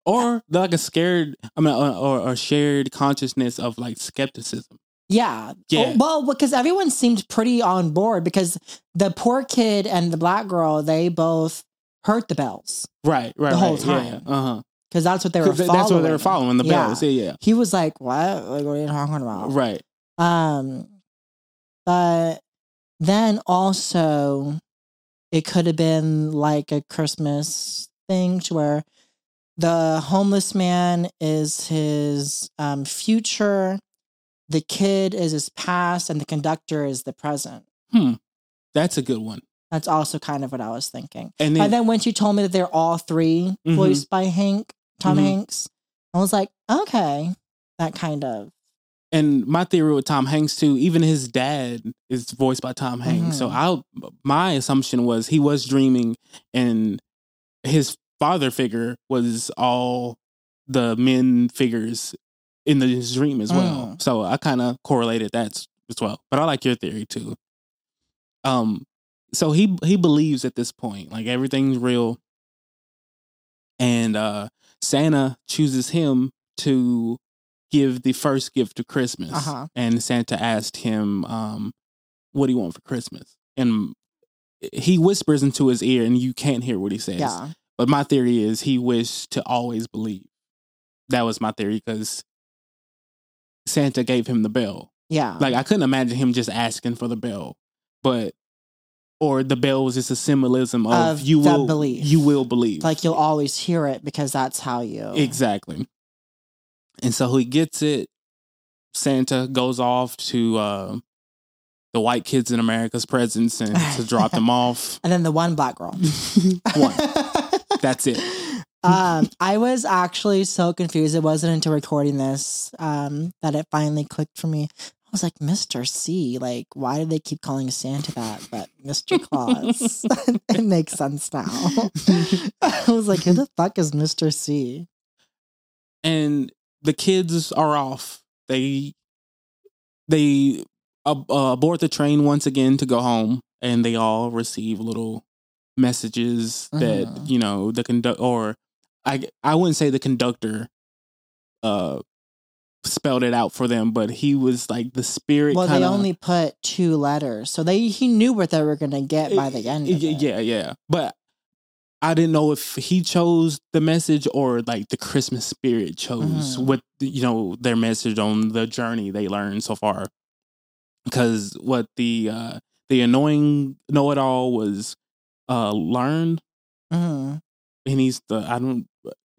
or like a scared, I mean, or, a shared consciousness of like skepticism. Yeah. Yeah. Oh, well, because everyone seemed pretty on board because the poor kid and the black girl, they both heard the bells Right, right, The whole right. Yeah, time. Uh huh. because that's what they were following. That's what they were following the Yeah. bells. Yeah, yeah. He was like, "What? Like, what are you talking about?" Right. Um, but then also, it could have been like a Christmas thing to where the homeless man is his um, future, the kid is his past, and the conductor is the present. Hmm. That's a good one. That's also kind of what I was thinking. And then, then when she told me that they're all 3 Mhm. voiced by Hank, Tom Mhm. Hanks, I was like, okay, that kind of. And my theory with Tom Hanks too, even his dad is voiced by Tom Hanks. So Mhm. I my assumption was he was dreaming and his father figure was all the men figures in the, his dream as well. Mm. So I kind of correlated that as well. But I like your theory too. Um so he he believes at this point like everything's real and uh Santa chooses him to give the first gift of Christmas. Uh-huh. And Santa asked him, um, what do you want for Christmas? And he whispers into his ear and you can't hear what he says. Yeah. But my theory is he wished to always believe. That was my theory because Santa gave him the bell. Yeah. Like I couldn't imagine him just asking for the bell, but or the bell was just a symbolism of, Of you will belief. you will believe. like you'll always hear it because that's how you. Exactly. And so he gets it. Santa goes off to uh, the white kids in America's presence and [LAUGHS] to drop them off. [LAUGHS] And then the one black girl. [LAUGHS] One. That's it. um, I was actually so confused. It wasn't until recording this um, that it finally clicked for me. I was like, Mr. C, like, why do they keep calling Santa that? But Mr. Claus. it makes sense now. I was like, who the fuck is Mr. C? and the kids are off. They they uh, aboard the train once again to go home, and they all receive little messages that Mhm. you know the conduct or I I wouldn't say the conductor uh spelled it out for them, but he was like the spirit. Well, kinda, they only put two letters. So they he knew what they were going to get by the end of yeah, it. yeah, yeah. But I didn't know if he chose the message or like the Christmas spirit chose Mhm. what you know their message on the journey they learned so far. Because what the uh the annoying know it all was uh learned, Mhm. and he's the I don't.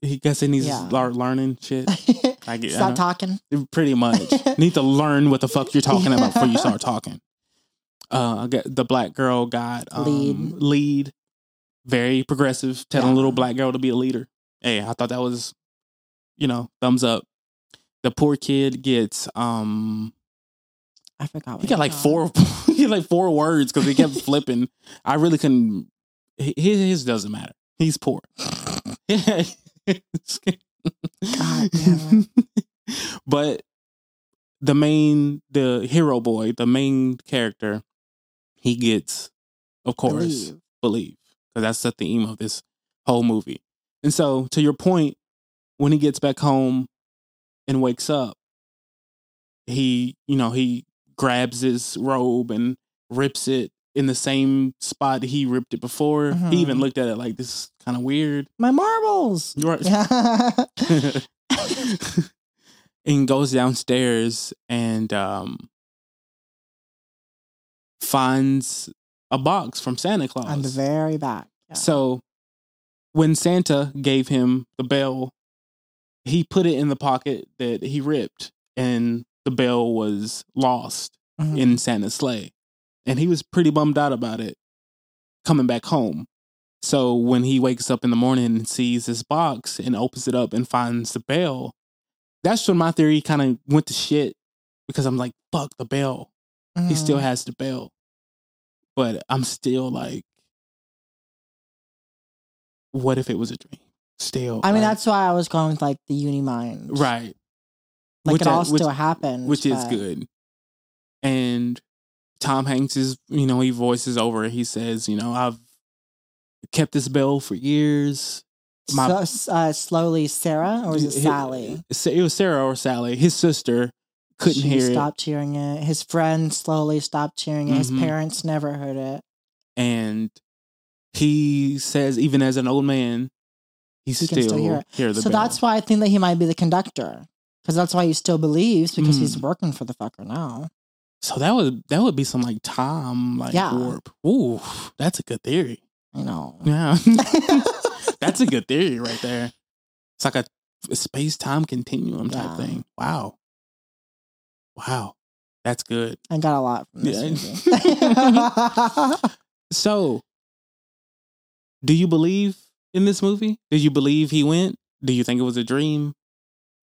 He guessing he's Yeah. lear- learning shit. [LAUGHS] I get Stop know. talking. Pretty much. [LAUGHS] Need to learn what the fuck you're talking about before you start [LAUGHS] talking. Uh, I got the black girl got um, Lead. lead. Very progressive, telling Yeah. a little black girl to be a leader. Hey, I thought that was, you know, thumbs up. The poor kid gets um I forgot. What he got like called. four [LAUGHS] he like four words because he kept [LAUGHS] flipping. I really couldn't his, his doesn't matter. He's poor. God [LAUGHS] damn but the main the hero boy, the main character, he gets, of course, Believe. believe. Because that's the theme of this whole movie. And so to your point, when he gets back home and wakes up, he, you know, he grabs his robe and rips it in the same spot he ripped it before. Mhm. He even looked at it like this is kind of weird. My marbles. Right. [LAUGHS] And goes downstairs and um finds a box from Santa Claus. On the very back. Yeah. So when Santa gave him the bell, he put it in the pocket that he ripped, and the bell was lost Mhm. in Santa's sleigh. And he was pretty bummed out about it coming back home. So when he wakes up in the morning and sees this box and opens it up and finds the bell, that's when my theory kind of went to shit because I'm like, fuck the bell. He still Mhm. has the bell. But I'm still like, what if it was a dream? Still. I mean, like- that's why I was going with like the uni mind. right. Like Which it I- all which- still happened. which is good. And Tom Hanks is, you know, he voices over. He says, you know, I've kept this bell for years. My- So, uh, slowly, Sarah or was it Sally? It was Sarah or Sally. His sister couldn't she hear stopped hearing it. His friends slowly stopped hearing it. His Mhm. parents never heard it. it. And he says, even as an old man, he, He still, still hear it. hear So bell. that's why I think that he might be the conductor. Because that's why he still believes because he's Mm. working for the fucker now. So that would that would be some like time like Yeah. warp. Ooh, that's a good theory. You know. Yeah. [LAUGHS] [LAUGHS] That's a good theory right there. It's like a space time continuum type Yeah. thing. Wow. Wow. That's good. I got a lot from this Yeah. [LAUGHS] So, do you believe in this movie? Do you believe he went? Do you think it was a dream?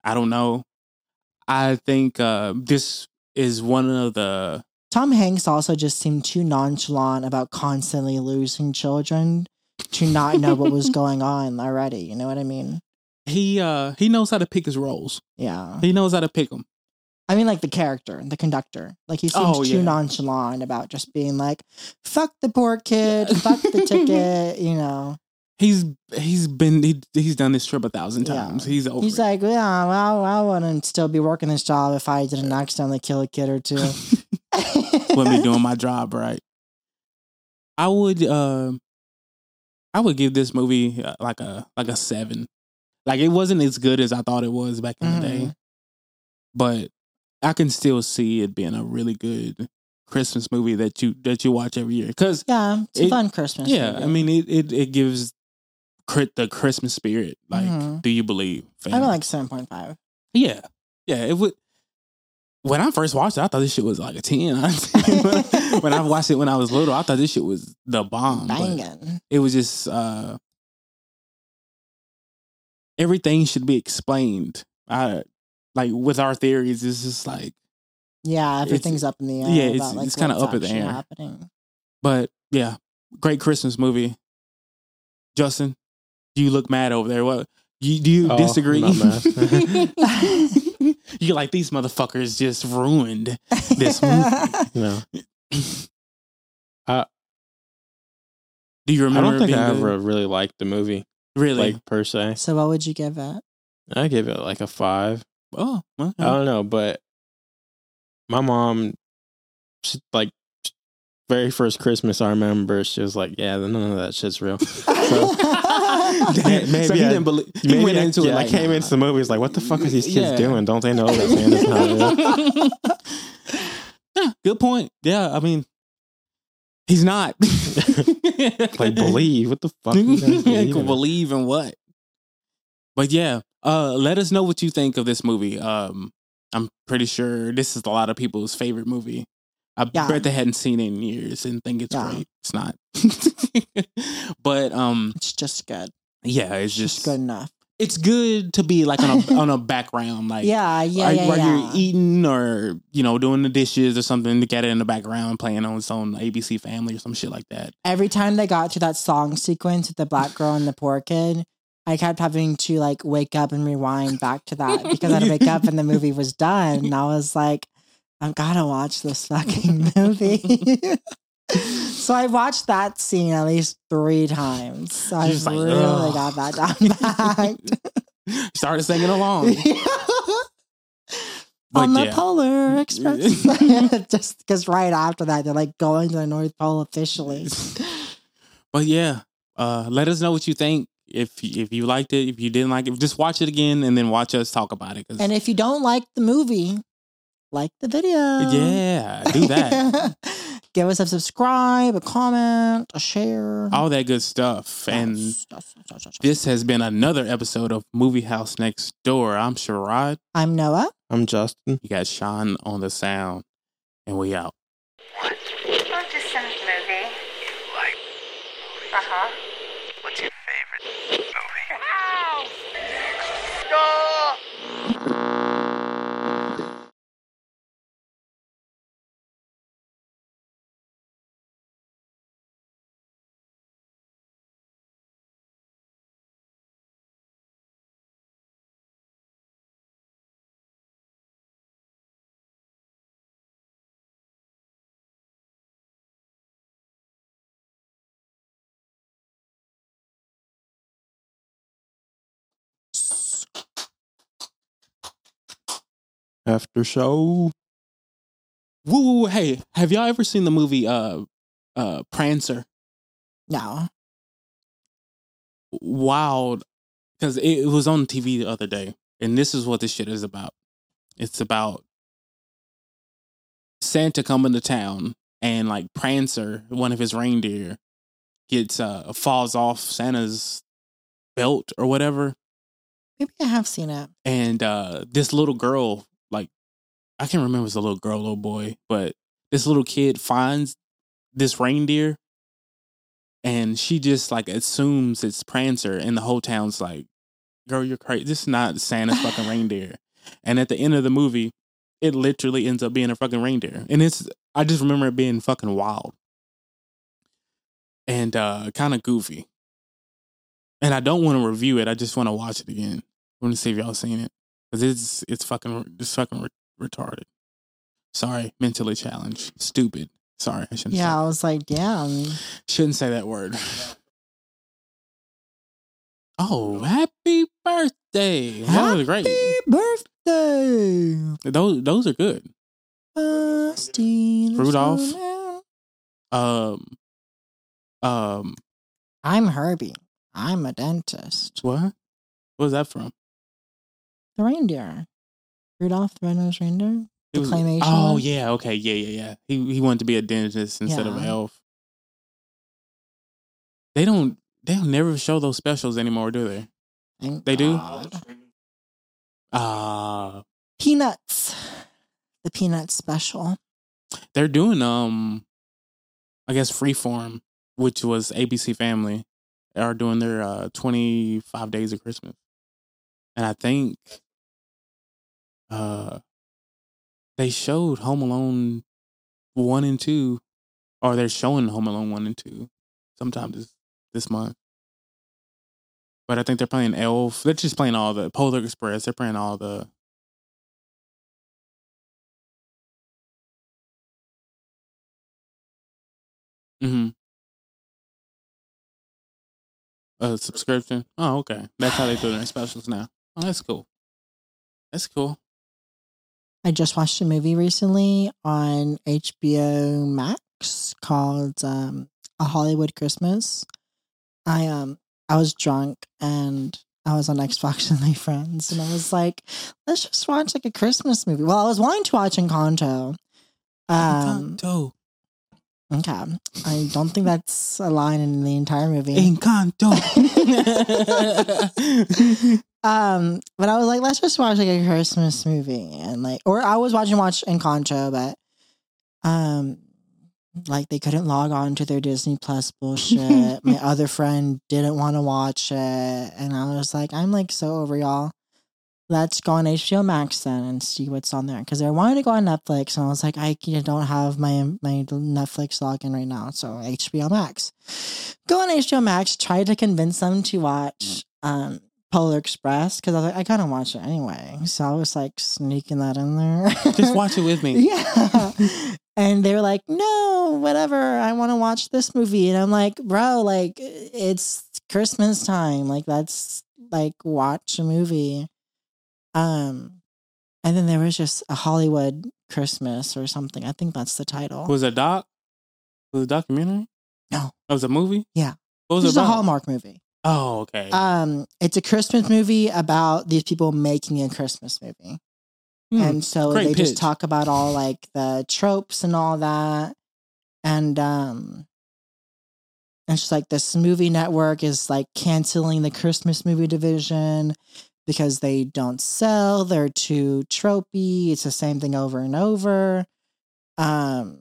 I don't know. I think uh, this is one of the Tom Hanks also just seemed too nonchalant about constantly losing children to not know what was [LAUGHS] going on already. You know what I mean? he uh he knows how to pick his roles. Yeah. He knows how to pick them. I mean, like the character, the conductor. Like he seems Oh, too yeah. nonchalant about just being like, "Fuck the poor kid, fuck the [LAUGHS] ticket," you know. He's he's been he, he's done this trip a thousand Yeah. times. He's over. He's it. like, "Yeah, well, I wouldn't still be working this job if I didn't accidentally kill a kid or two. [LAUGHS] Wouldn't be doing my [LAUGHS] job right. I would uh, I would give this movie uh, like a like a seven. Like it wasn't as good as I thought it was back in the day, Mhm. but I can still see it being a really good Christmas movie that you that you watch every year. Because Yeah, it's a It- fun Christmas. yeah, movie. I mean it it, it gives crit the Christmas spirit. Like, Mhm. do you believe? I would like seven point five. Yeah, yeah. It would. When I first watched it, I thought this shit was like a ten. [LAUGHS] [LAUGHS] when I watched it when I was little, I thought this shit was the bomb. Banging. It was just uh everything should be explained. I like with our theories. It's just like, Yeah, everything's up in the air. yeah, it's- about, like, it's kinda up in the actually air. Happening. but yeah, great Christmas movie. Justin, do you look mad over there. What? You do you Oh, disagree? I'm not [LAUGHS] you like these motherfuckers just ruined this movie. [LAUGHS] No, uh Do you I remember? don't think being I good? ever really liked the movie, really. like per se. so, what would you give it? I give it like a five. Oh. I don't know, but my mom, she, like, very first Christmas I remember, she was like, "Yeah, none of that shit's real." Damn, [LAUGHS] maybe [LAUGHS] so he I- didn't believe. He Maybe went I- into yeah, it like I came into the [LAUGHS] movie. Was like, "What the fuck are these kids Yeah. doing? Don't they know that Santa's not real?" yeah, good point. Yeah, I mean, he's not. like, believe what the fuck? you guys believe in? believe in what? But yeah, uh, let us know what you think of this movie. Um, I'm pretty sure this is a lot of people's favorite movie. I Yeah. bet they hadn't seen it in years and think it's Yeah. great. It's not. [LAUGHS] but um, it's just good. yeah, it's just, just good enough. It's good to be like on a [LAUGHS] on a background, like yeah, yeah, while- yeah. while yeah. you're eating or you know doing the dishes or something to get it in the background playing on its own ABC Family or some shit like that. Every time they got to that song sequence with the black girl and the poor kid, I kept having to like wake up and rewind back to that because I'd wake up [LAUGHS] and the movie was done. And I was like, I've got to watch this fucking [LAUGHS] movie. [LAUGHS] so I watched that scene at least three times. So I just like, really "Ugh." got that down packed. Started singing along. On the yeah. Polar Express. Just because right after that, they're like going to the North Pole officially. but yeah, uh, let us know what you think. If if you liked it, if you didn't like it, just watch it again and then watch us talk about it. And if you don't like the movie, like the video. yeah, do [LAUGHS] that. Give us a subscribe, a comment, a share. All that good stuff. And Yes, yes, yes, yes, yes. this has been another episode of Movie House Next Door. I'm Sherrod. I'm Noah. I'm Justin. You got Sean on the sound, and we out. Oh, just some movie. Like, Uh huh. What's your favorite movie? After show. Woo, woo, woo, hey, have y'all ever seen the movie uh uh Prancer? No. Wild because it, it was on TV the other day, and this is what this shit is about. It's about Santa coming to town, and like Prancer, one of his reindeer, gets uh falls off Santa's belt or whatever, Maybe I have seen it. and uh this little girl like i can't remember if it's a little girl little boy but this little kid finds this reindeer and she just like assumes it's prancer and the whole town's like girl, you're crazy. This is not Santa's fucking [LAUGHS] reindeer. And at the end of the movie, it literally ends up being a fucking reindeer. And it's I just remember it being fucking wild. And uh kind of goofy. And I don't want to review it. I just want to watch it again. I want to see if y'all seen it. Cause it's it's fucking it's fucking re- retarded. Sorry, mentally challenged. Stupid. Sorry, I shouldn't Yeah, I was like, damn. shouldn't say that word. [LAUGHS] Oh, happy birthday. That was great. Happy birthday, Those those are good. Frosty Rudolph. Um um I'm Herbie. I'm a dentist. what? What was that from? The reindeer. Rudolph the Red-Nosed Reindeer. The claymation Oh yeah, okay, yeah, yeah, yeah. He he wanted to be a dentist instead of an elf. They don't they don't never show those specials anymore, do they? Thank They do? God. Uh Peanuts. The Peanuts special. they're doing um I guess Freeform, which was ABC Family, They are doing their uh 25 days of Christmas. And I think uh they showed Home Alone 1 and 2 or they're showing Home Alone 1 and 2 sometime this this month. But I think they're playing Elf. They're just playing all the Polar Express. They're playing all the Mm-hmm. A subscription. Oh, okay. That's how they do their specials now. Oh, that's cool. That's cool. I just watched a movie recently on HBO Max called um, A Hollywood Christmas. I um I was drunk and I was on Xbox [LAUGHS] with my friends and I was like, let's just watch like a Christmas movie. Well, I was wanting to watch Encanto. Um, Encanto. okay. I don't think that's a line in the entire movie. Encanto. [LAUGHS] [LAUGHS] um, but I was like, let's just watch like a Christmas movie and like, or I was watching watch Encanto, but um, like they couldn't log on to their Disney Plus bullshit. [LAUGHS] My other friend didn't want to watch it, and I was like, I'm like so over y'all. Let's go on HBO Max then and see what's on there because I wanted to go on Netflix, and I was like, I don't have my my Netflix login right now, so HBO Max. Go on HBO Max. Try to convince them to watch um Polar Express because I was like, I kind of watch it anyway. So I was like sneaking that in there. Just watch it with [LAUGHS] me. Yeah. And they were like, no, whatever. I want to watch this movie. And I'm like, bro, like, it's Christmas time. Like, let's like watch a movie. Um, and then there was just a Hollywood Christmas or something. I think that's the title. Was it a doc? Was it a documentary? No. It was a movie? Yeah. What was it a about? Hallmark movie. Oh, okay. Um, it's a Christmas movie about these people making a Christmas movie. Hmm. and so they just talk about all like the tropes and all that and um it's just like this movie network is like canceling the christmas movie division because they don't sell they're too tropey it's the same thing over and over um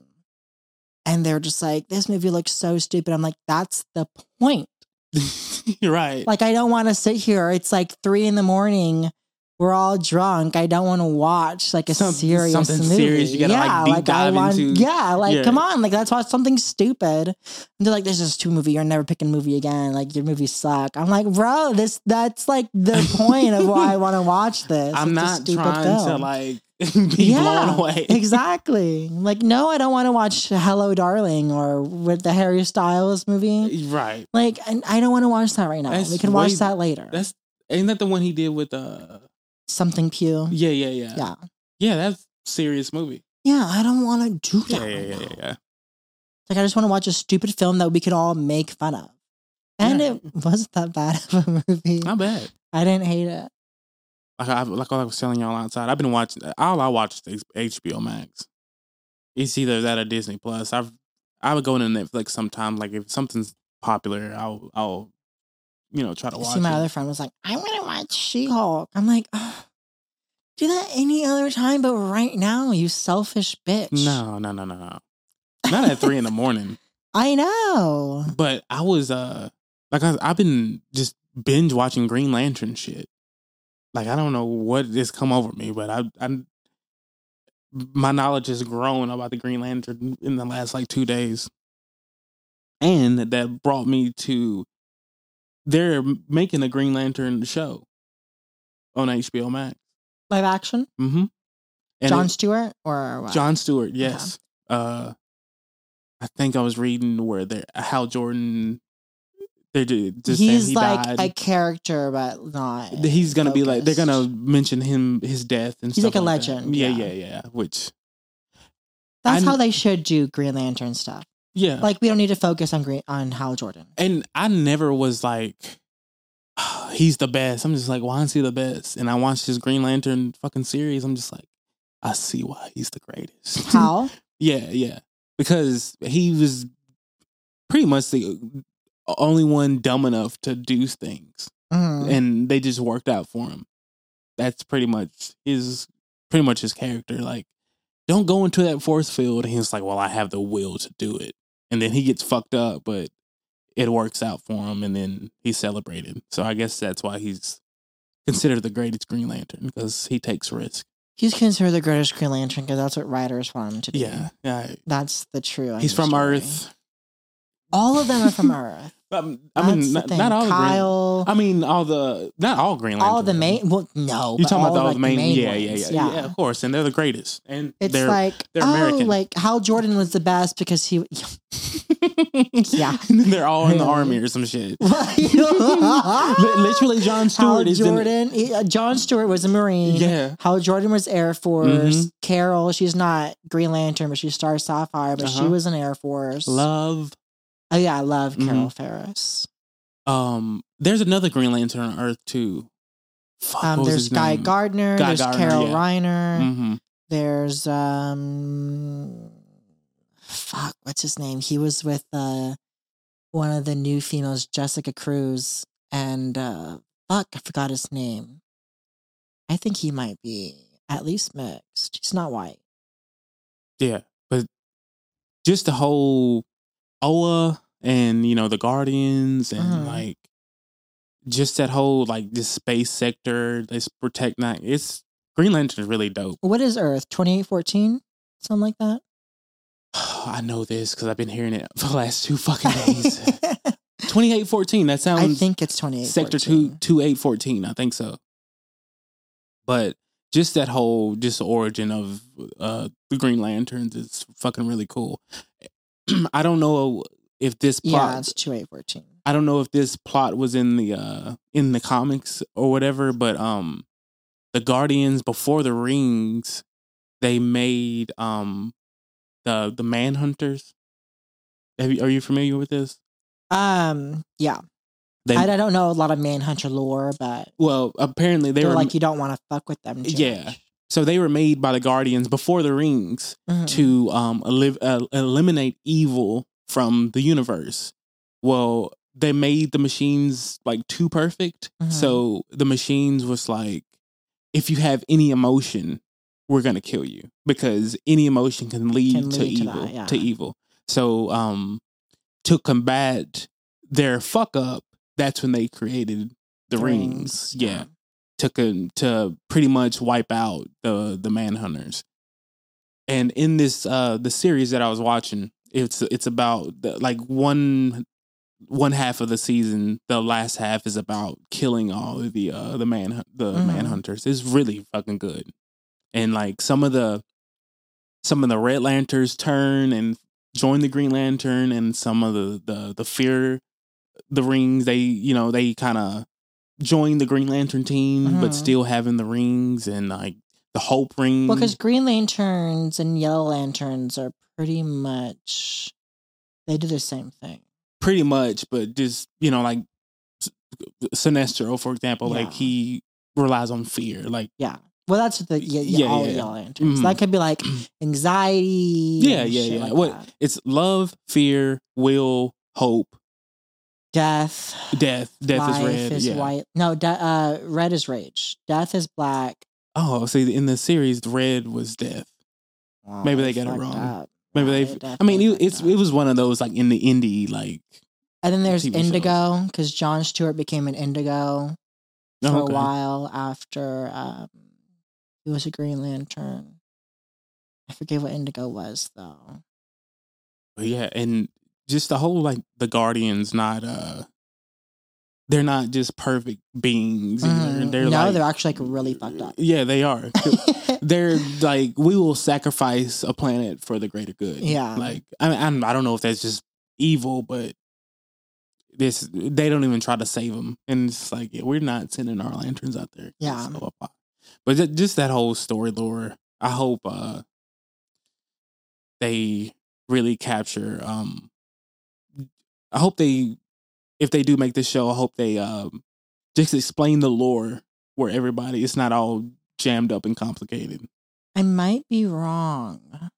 and they're just like this movie looks so stupid i'm like that's the point [LAUGHS] right. like I don't want to sit here. It's like three in the morning. We're all drunk. I don't want to watch like a Some- serious something movie. serious you gotta, like, yeah, deep I want. into. Yeah, like Yeah. come on, like let's watch something stupid. And they're like, "This is too movie. You're never picking a movie again. Like your movies suck." I'm like, bro, this that's like the [LAUGHS] point of why I want to watch this. I'm It's not stupid trying to like [LAUGHS] be blown away. [LAUGHS] exactly. Like, no, I don't want to watch Hello, Darling or with the Harry Styles movie. right. Like, and I don't want to watch that right now. That's we can watch way- that later. That's ain't that the one he did with uh Something Pugh. yeah, yeah, yeah. Yeah. Yeah, that's a serious movie. Yeah, I don't want to do that. yeah, right yeah, yeah, yeah. Like, I just want to watch a stupid film that we could all make fun of. And Yeah. it wasn't that bad of a movie. Not bad. I didn't hate it. Like I like I was telling y'all outside. I've been watching all I watch is HBO Max. It's either that or Disney Plus. I've I would go into Netflix sometimes. Like if something's popular, I'll I'll you know try to watch See, my it. other friend was like, I'm to watch She Hulk. I'm like, "Ugh, do that any other time, but right now, you selfish bitch. No, no, no, no, no. Not at three in the morning. [LAUGHS] I know. But I was uh like I, I've been just binge watching Green Lantern shit. like I don't know what has come over me, but I I my knowledge has grown about the Green Lantern in the last like two days, and that brought me to they're making a Green Lantern show on HBO Max. Live action? Mm-hmm. And John it- Stewart or what? John Stewart, yes. Uh, I think I was reading where they Hal Jordan. They just He's he like died. a character, but not. He's gonna be like they're gonna mention him his death and He's stuff like a that. legend, Yeah, yeah. yeah, yeah. Which That's I- how they should do Green Lantern stuff. Yeah, Like we don't need to focus on Green on Hal Jordan. and I never was like [SIGHS] he's the best. I'm just like, why is he the best? And I watched his Green Lantern fucking series. I'm just like, I see why he's the greatest. [LAUGHS] How? Yeah, yeah. Because he was pretty much the only one dumb enough to do things. Mhm. And they just worked out for him. That's pretty much his pretty much his character. Like, don't go into that force field. And he's like, Well, I have the will to do it. And then he gets fucked up, but it works out for him and then he's celebrated. So I guess that's why he's considered the greatest Green Lantern, because he takes risk. He's considered the greatest Green Lantern because that's what writers want him to be. Yeah. Yeah. That's the true. He's from story. Earth. All of them are from [LAUGHS] Earth. Um, I mean, not, not all the Green, I mean, all the not all Green Lanterns. all the main. Well, no. You talking about all like, the main? yeah, yeah, ones. yeah, yeah, Of course, and they're the greatest, and It's they're like they're oh, American. like Hal Jordan was the best because he. [LAUGHS] yeah. [LAUGHS] And they're all in the army or some shit. Li- [LAUGHS] Li- Literally, John Hal Stewart is in. Jordan. he- uh, John Stewart was a Marine. Yeah, Hal Jordan was Air Force. Mhm. Carol, she's not Green Lantern, but she's Star Sapphire, but she Uh-huh. was an Air Force. love. Oh yeah, I love Mhm. Carol Ferris. Um, there's another Green Lantern on Earth too. Fuck, Um, there's Guy name? Gardner. Guy there's Gardner, Carol yeah. Rayner. Mhm. There's um, fuck, what's his name? He was with uh, one of the new females, Jessica Cruz, and uh, fuck, I forgot his name. I think he might be at least mixed. He's not white. Yeah, but just the whole Oa and you know the Guardians and Mhm. like just that whole like this space sector, this protect night. It's Green Lantern is really dope. What is Earth? Twenty eight fourteen, something like that. [SIGHS] I know this because I've been hearing it for the last two fucking days. [LAUGHS] Twenty eight fourteen. That sounds. I think it's twenty eight. sector two two eight fourteen. I think so. But just that whole just the origin of uh the Green Lanterns is fucking really cool. [CLEARS THROAT] I don't know if this plot. Yeah, it's two eight fourteen. I don't know if this plot was in the uh in the comics or whatever, but um the Guardians before the rings they made um the the Manhunters. Have you, are you familiar with this? Um, yeah, They I, I don't know a lot of Manhunter lore, but well apparently they were like you don't want to fuck with them. Yeah. much. So they were made by the Guardians before the rings Mhm. to um eliv- uh, eliminate evil from the universe. Well, they made the machines like too perfect. Mhm. So the machines was like if you have any emotion, we're going to kill you because any emotion can lead, Can to lead to evil, that, yeah. to evil. So um to combat their fuck up, that's when they created the, The rings. rings, Yeah yeah. To to pretty much wipe out the the manhunters. And in this uh the series that I was watching, it's it's about the, like one one half of the season. The last half is about killing all of the uh the man the Mhm. manhunters. It's really fucking good. And like some of the some of the Red Lanterns turn and join the Green Lantern, and some of the the the fear the rings they you know they kind of join the Green Lantern team, but Mhm. still having the rings and like the Hope ring. Well, because Green Lanterns and Yellow Lanterns are pretty much they do the same thing. pretty much, but just you know like Sinestro, for example, like he relies on fear. Like Yeah. Well, that's the yeah, Yeah, all yeah. Yellow Lanterns. Mhm. That could be like [CLEARS THROAT] anxiety. yeah, yeah, yeah. like what that. it's love, fear, will, hope, Death. death. Death life is red. is yeah. white. No, de- uh, red is rage. Death is black. Oh, see, in the series, red was death. Wow, Maybe they got it wrong. up. Maybe Wow, they. they I mean, it, it's up. it was one of those like in the indie like And then there's TV. Indigo because John Stewart became an Indigo. for Oh, a while after um, he was a Green Lantern. I forget what Indigo was though. But yeah, and just the whole like the Guardians not uh they're not just perfect beings. Mhm. They're no, like they're actually like really fucked up. Yeah, they are. [LAUGHS] they're like we will sacrifice a planet for the greater good. Yeah. Like I I'm, I don't know if that's just evil, but this they don't even try to save them, and it's like yeah, we're not sending our lanterns out there. Yeah. So, but ju- just that whole story lore, I hope uh they really capture. um I hope they, if they do make this show, I hope they um just explain the lore where everybody it's not all jammed up and complicated. I might be wrong,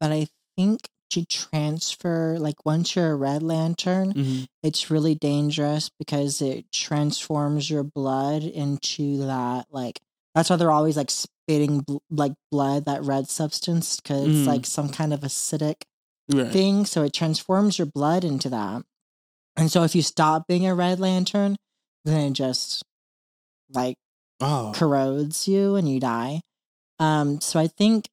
but I think to transfer, like once you're a Red Lantern, Mm-hmm. it's really dangerous because it transforms your blood into that, like, that's why they're always like spitting bl- like blood, that red substance, because Mhm. it's like some kind of acidic Right. thing. So it transforms your blood into that. And so if you stop being a Red Lantern, then it just like Oh, corrodes you and you die. Um, so I think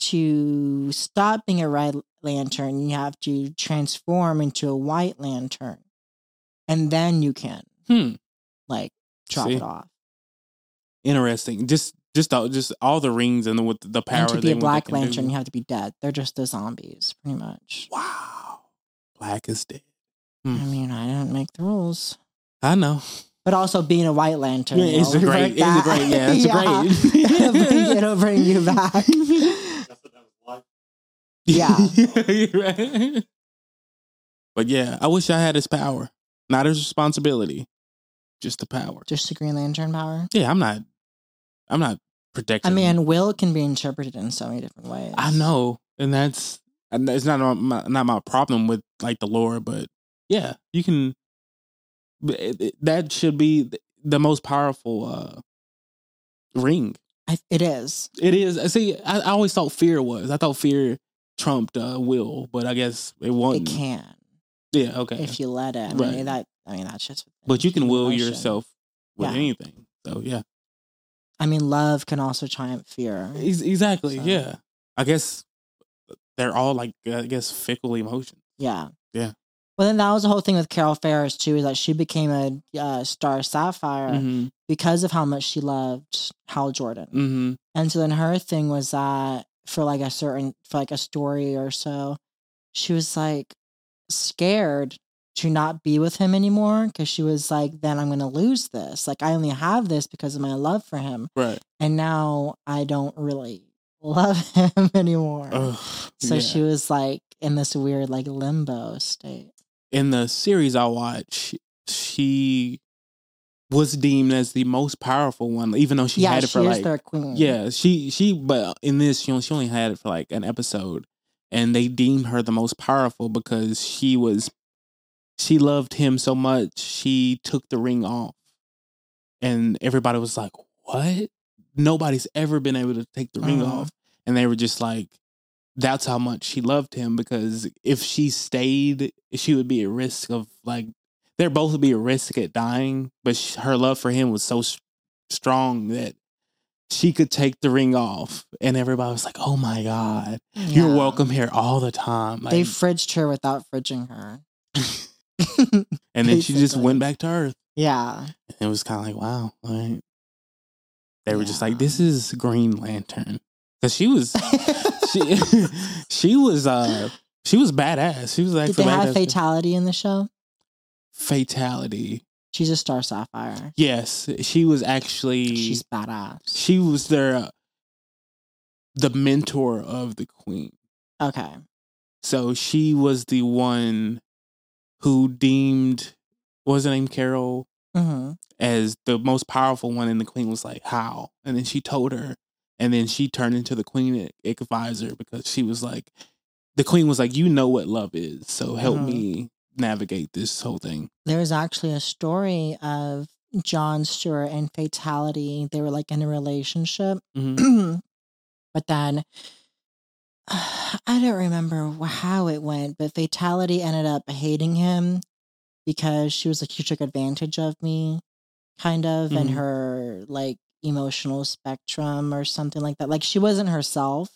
to stop being a red lantern, you have to transform into a white lantern, and then you can hmm. like chop See? it off. Interesting. Just, just, all, just all the rings and the with the power. and to be a black can do. lantern, you have to be dead. They're just the zombies, pretty much. Wow, black is dead. I Hmm. mean, I don't make the rules. I know. But also being a white lantern. Yeah, it's a great- revert it's a great- yeah, [LAUGHS] it's a great- [LAUGHS] it'll, bring, it'll bring you [LAUGHS] back. Yeah. Right. But yeah, I wish I had his power, not his responsibility, just the power. Just the Green Lantern power. Yeah, I'm not. I'm not protecting. I mean, will can be interpreted in so many different ways. I know, and that's and it's not my, not my problem with like the lore, but yeah, you can. it- it- That should be the most powerful uh ring. I, it is. It is. See, I, I always thought fear was. I thought fear trumped uh, will, but I guess it It wasn't. can Yeah. Okay. if you let it. I Right. mean that. I mean that's just. but you can will emotion. yourself with Yeah. anything. So yeah. I mean, love can also triumph fear. Ex- Exactly. So- Yeah. I guess they're all like I guess fickle emotions. Yeah. Yeah. Well, then that was the whole thing with Carol Ferris too. Is that she became a uh, Star Sapphire Mm-hmm. because of how much she loved Hal Jordan. Mm-hmm. And so then her thing was that for like a certain for like a story or so, she was like scared to not be with him anymore because she was like, then I'm gonna lose this. Like I only have this because of my love for him, Right. and now I don't really love [LAUGHS] him anymore. Ugh, so yeah. she was like in this weird like limbo state. in the series I watched, she was deemed as the most powerful one, even though she yeah, had it she for is like their queen. yeah, she she but in this she only, she only had it for like an episode, and they deemed her the most powerful because she was she loved him so much she took the ring off, and everybody was like, "What? Nobody's ever been able to take the ring Mhm. off," and they were just like. That's how much she loved him because if she stayed, she would be at risk of like they're both would be at risk at dying. But sh- her love for him was so s- strong that she could take the ring off, and everybody was like, "Oh my god, you're welcome here all the time." Like, They fridged her without fridging her. [LAUGHS] [LAUGHS] and then she just went back to Earth. yeah. And it was kind of like, wow. Like, they were just like, "This is Green Lantern," because she was she [LAUGHS] [LAUGHS] she was uh she was badass. She was Did actually they have fatality in the show? fatality. She's a Star Sapphire. Yes, she was actually She's badass. she was their uh, the mentor of the queen. Okay. So she was the one who deemed was her name Carol hmm as the most powerful one, and the queen was like, "How?" And then she told her, and then she turned into the queen advisor because she was like, the queen was like, "You know what love is, so help Mhm. me navigate this whole thing." There's actually a story of John Stewart and Fatality. They were like in a relationship, Mhm. [CLEARS THROAT] but then I don't remember how it went, but Fatality ended up hating him because she was like, "You took advantage of me." kind of, and Mhm. her like emotional spectrum or something like that. Like she wasn't herself.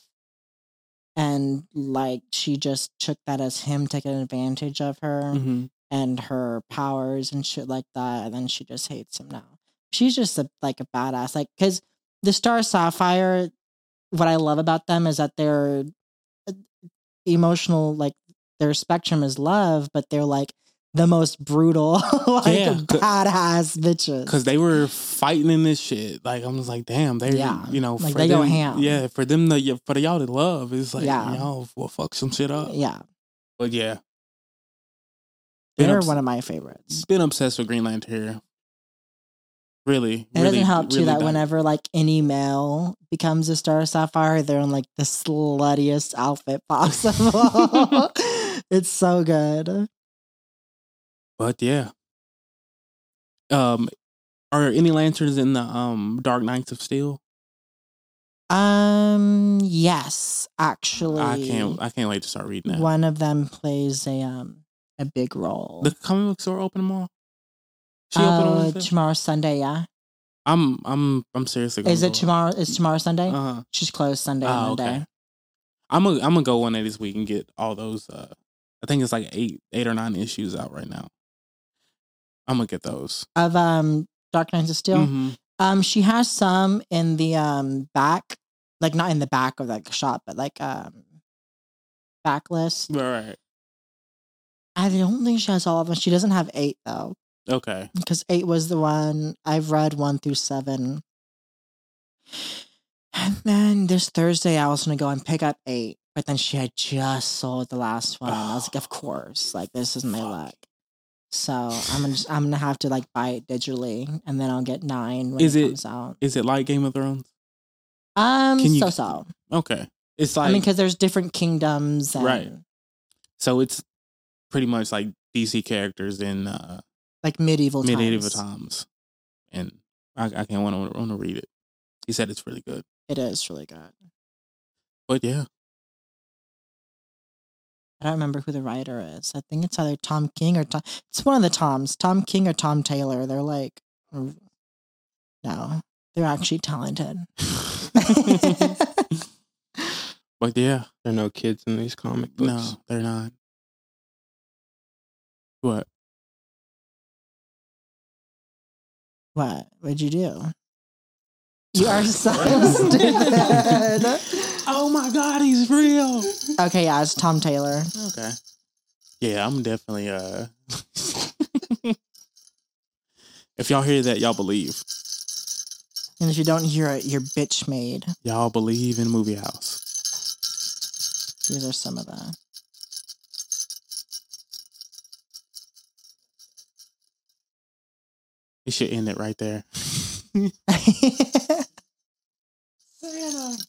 And like she just took that as him taking advantage of her Mhm. and her powers and shit like that. And then she just hates him now. She's just a, like a badass. Like, because the Star Sapphire, what I love about them is that they're emotional, like their spectrum is love, but they're like the most brutal, [LAUGHS] like Yeah, badass bitches. Cause they were fighting in this shit. Like I'm just like, damn, they, Yeah. you know, Like, for they go them- ham. Yeah, for them to for y'all to love is like, Yeah. y'all will fuck some shit up. yeah, But yeah, been, they're obs- one of my favorites. been obsessed with Green Lantern. Really, It really, doesn't help too really that done. whenever like any male becomes a Star Sapphire, they're in like the sluttiest outfit [LAUGHS] possible. it's so good. But yeah. Um, are any lanterns in the um Dark Knights of Steel? Um, yes, actually, I can't. I can't wait to start reading that. one of them plays a um a big role. The comic book store open tomorrow. She open on uh, Wednesday? tomorrow Sunday, yeah. I'm. I'm. I'm seriously. Is it go. tomorrow? Is tomorrow Sunday? Uh-huh. She's closed Sunday and Oh, Monday. okay. I'm gonna. I'm gonna go one day this week and get all those. uh I think it's like eight, eight or nine issues out right now. I'm gonna get those. Of um Dark Knights of Steel. Mhm. Um, she has some in the um back, like not in the back of like shop, but like um backlist. All right. I don't think she has all of them. She doesn't have eight though, Okay. because eight was the one I've read one through seven. And then this Thursday, I was gonna go and pick up eight, but then she had just sold the last one. I was like, of [SIGHS] course, like this is my luck. So I'm gonna just, I'm gonna have to like buy it digitally, and then I'll get nine when Is it, it- comes out. Is it like Game of Thrones? Um, Can you- so so. Okay. It's like I mean, because there's different kingdoms, and Right. So so. It's pretty much like DC characters in uh, like medieval times. medieval times, and I, I can't want to want to read it. He said it's really good, It is really good. but yeah, I don't remember who the writer is. I think it's either Tom King or Tom. It's one of the Toms, Tom King or Tom Taylor. They're like, no, they're actually talented. [LAUGHS] but yeah, There are no kids in these comic books. no, they're not. What? What? What'd you do? You are [LAUGHS] so [LAUGHS] stupid. Oh my God, he's real. okay, yeah, it's Tom Taylor. Okay. Yeah, I'm definitely uh [LAUGHS] If y'all hear that, y'all believe. And if you don't hear it, you're bitch made. Y'all believe in movie house. These are some of the. It should end it right there. [LAUGHS] Santa.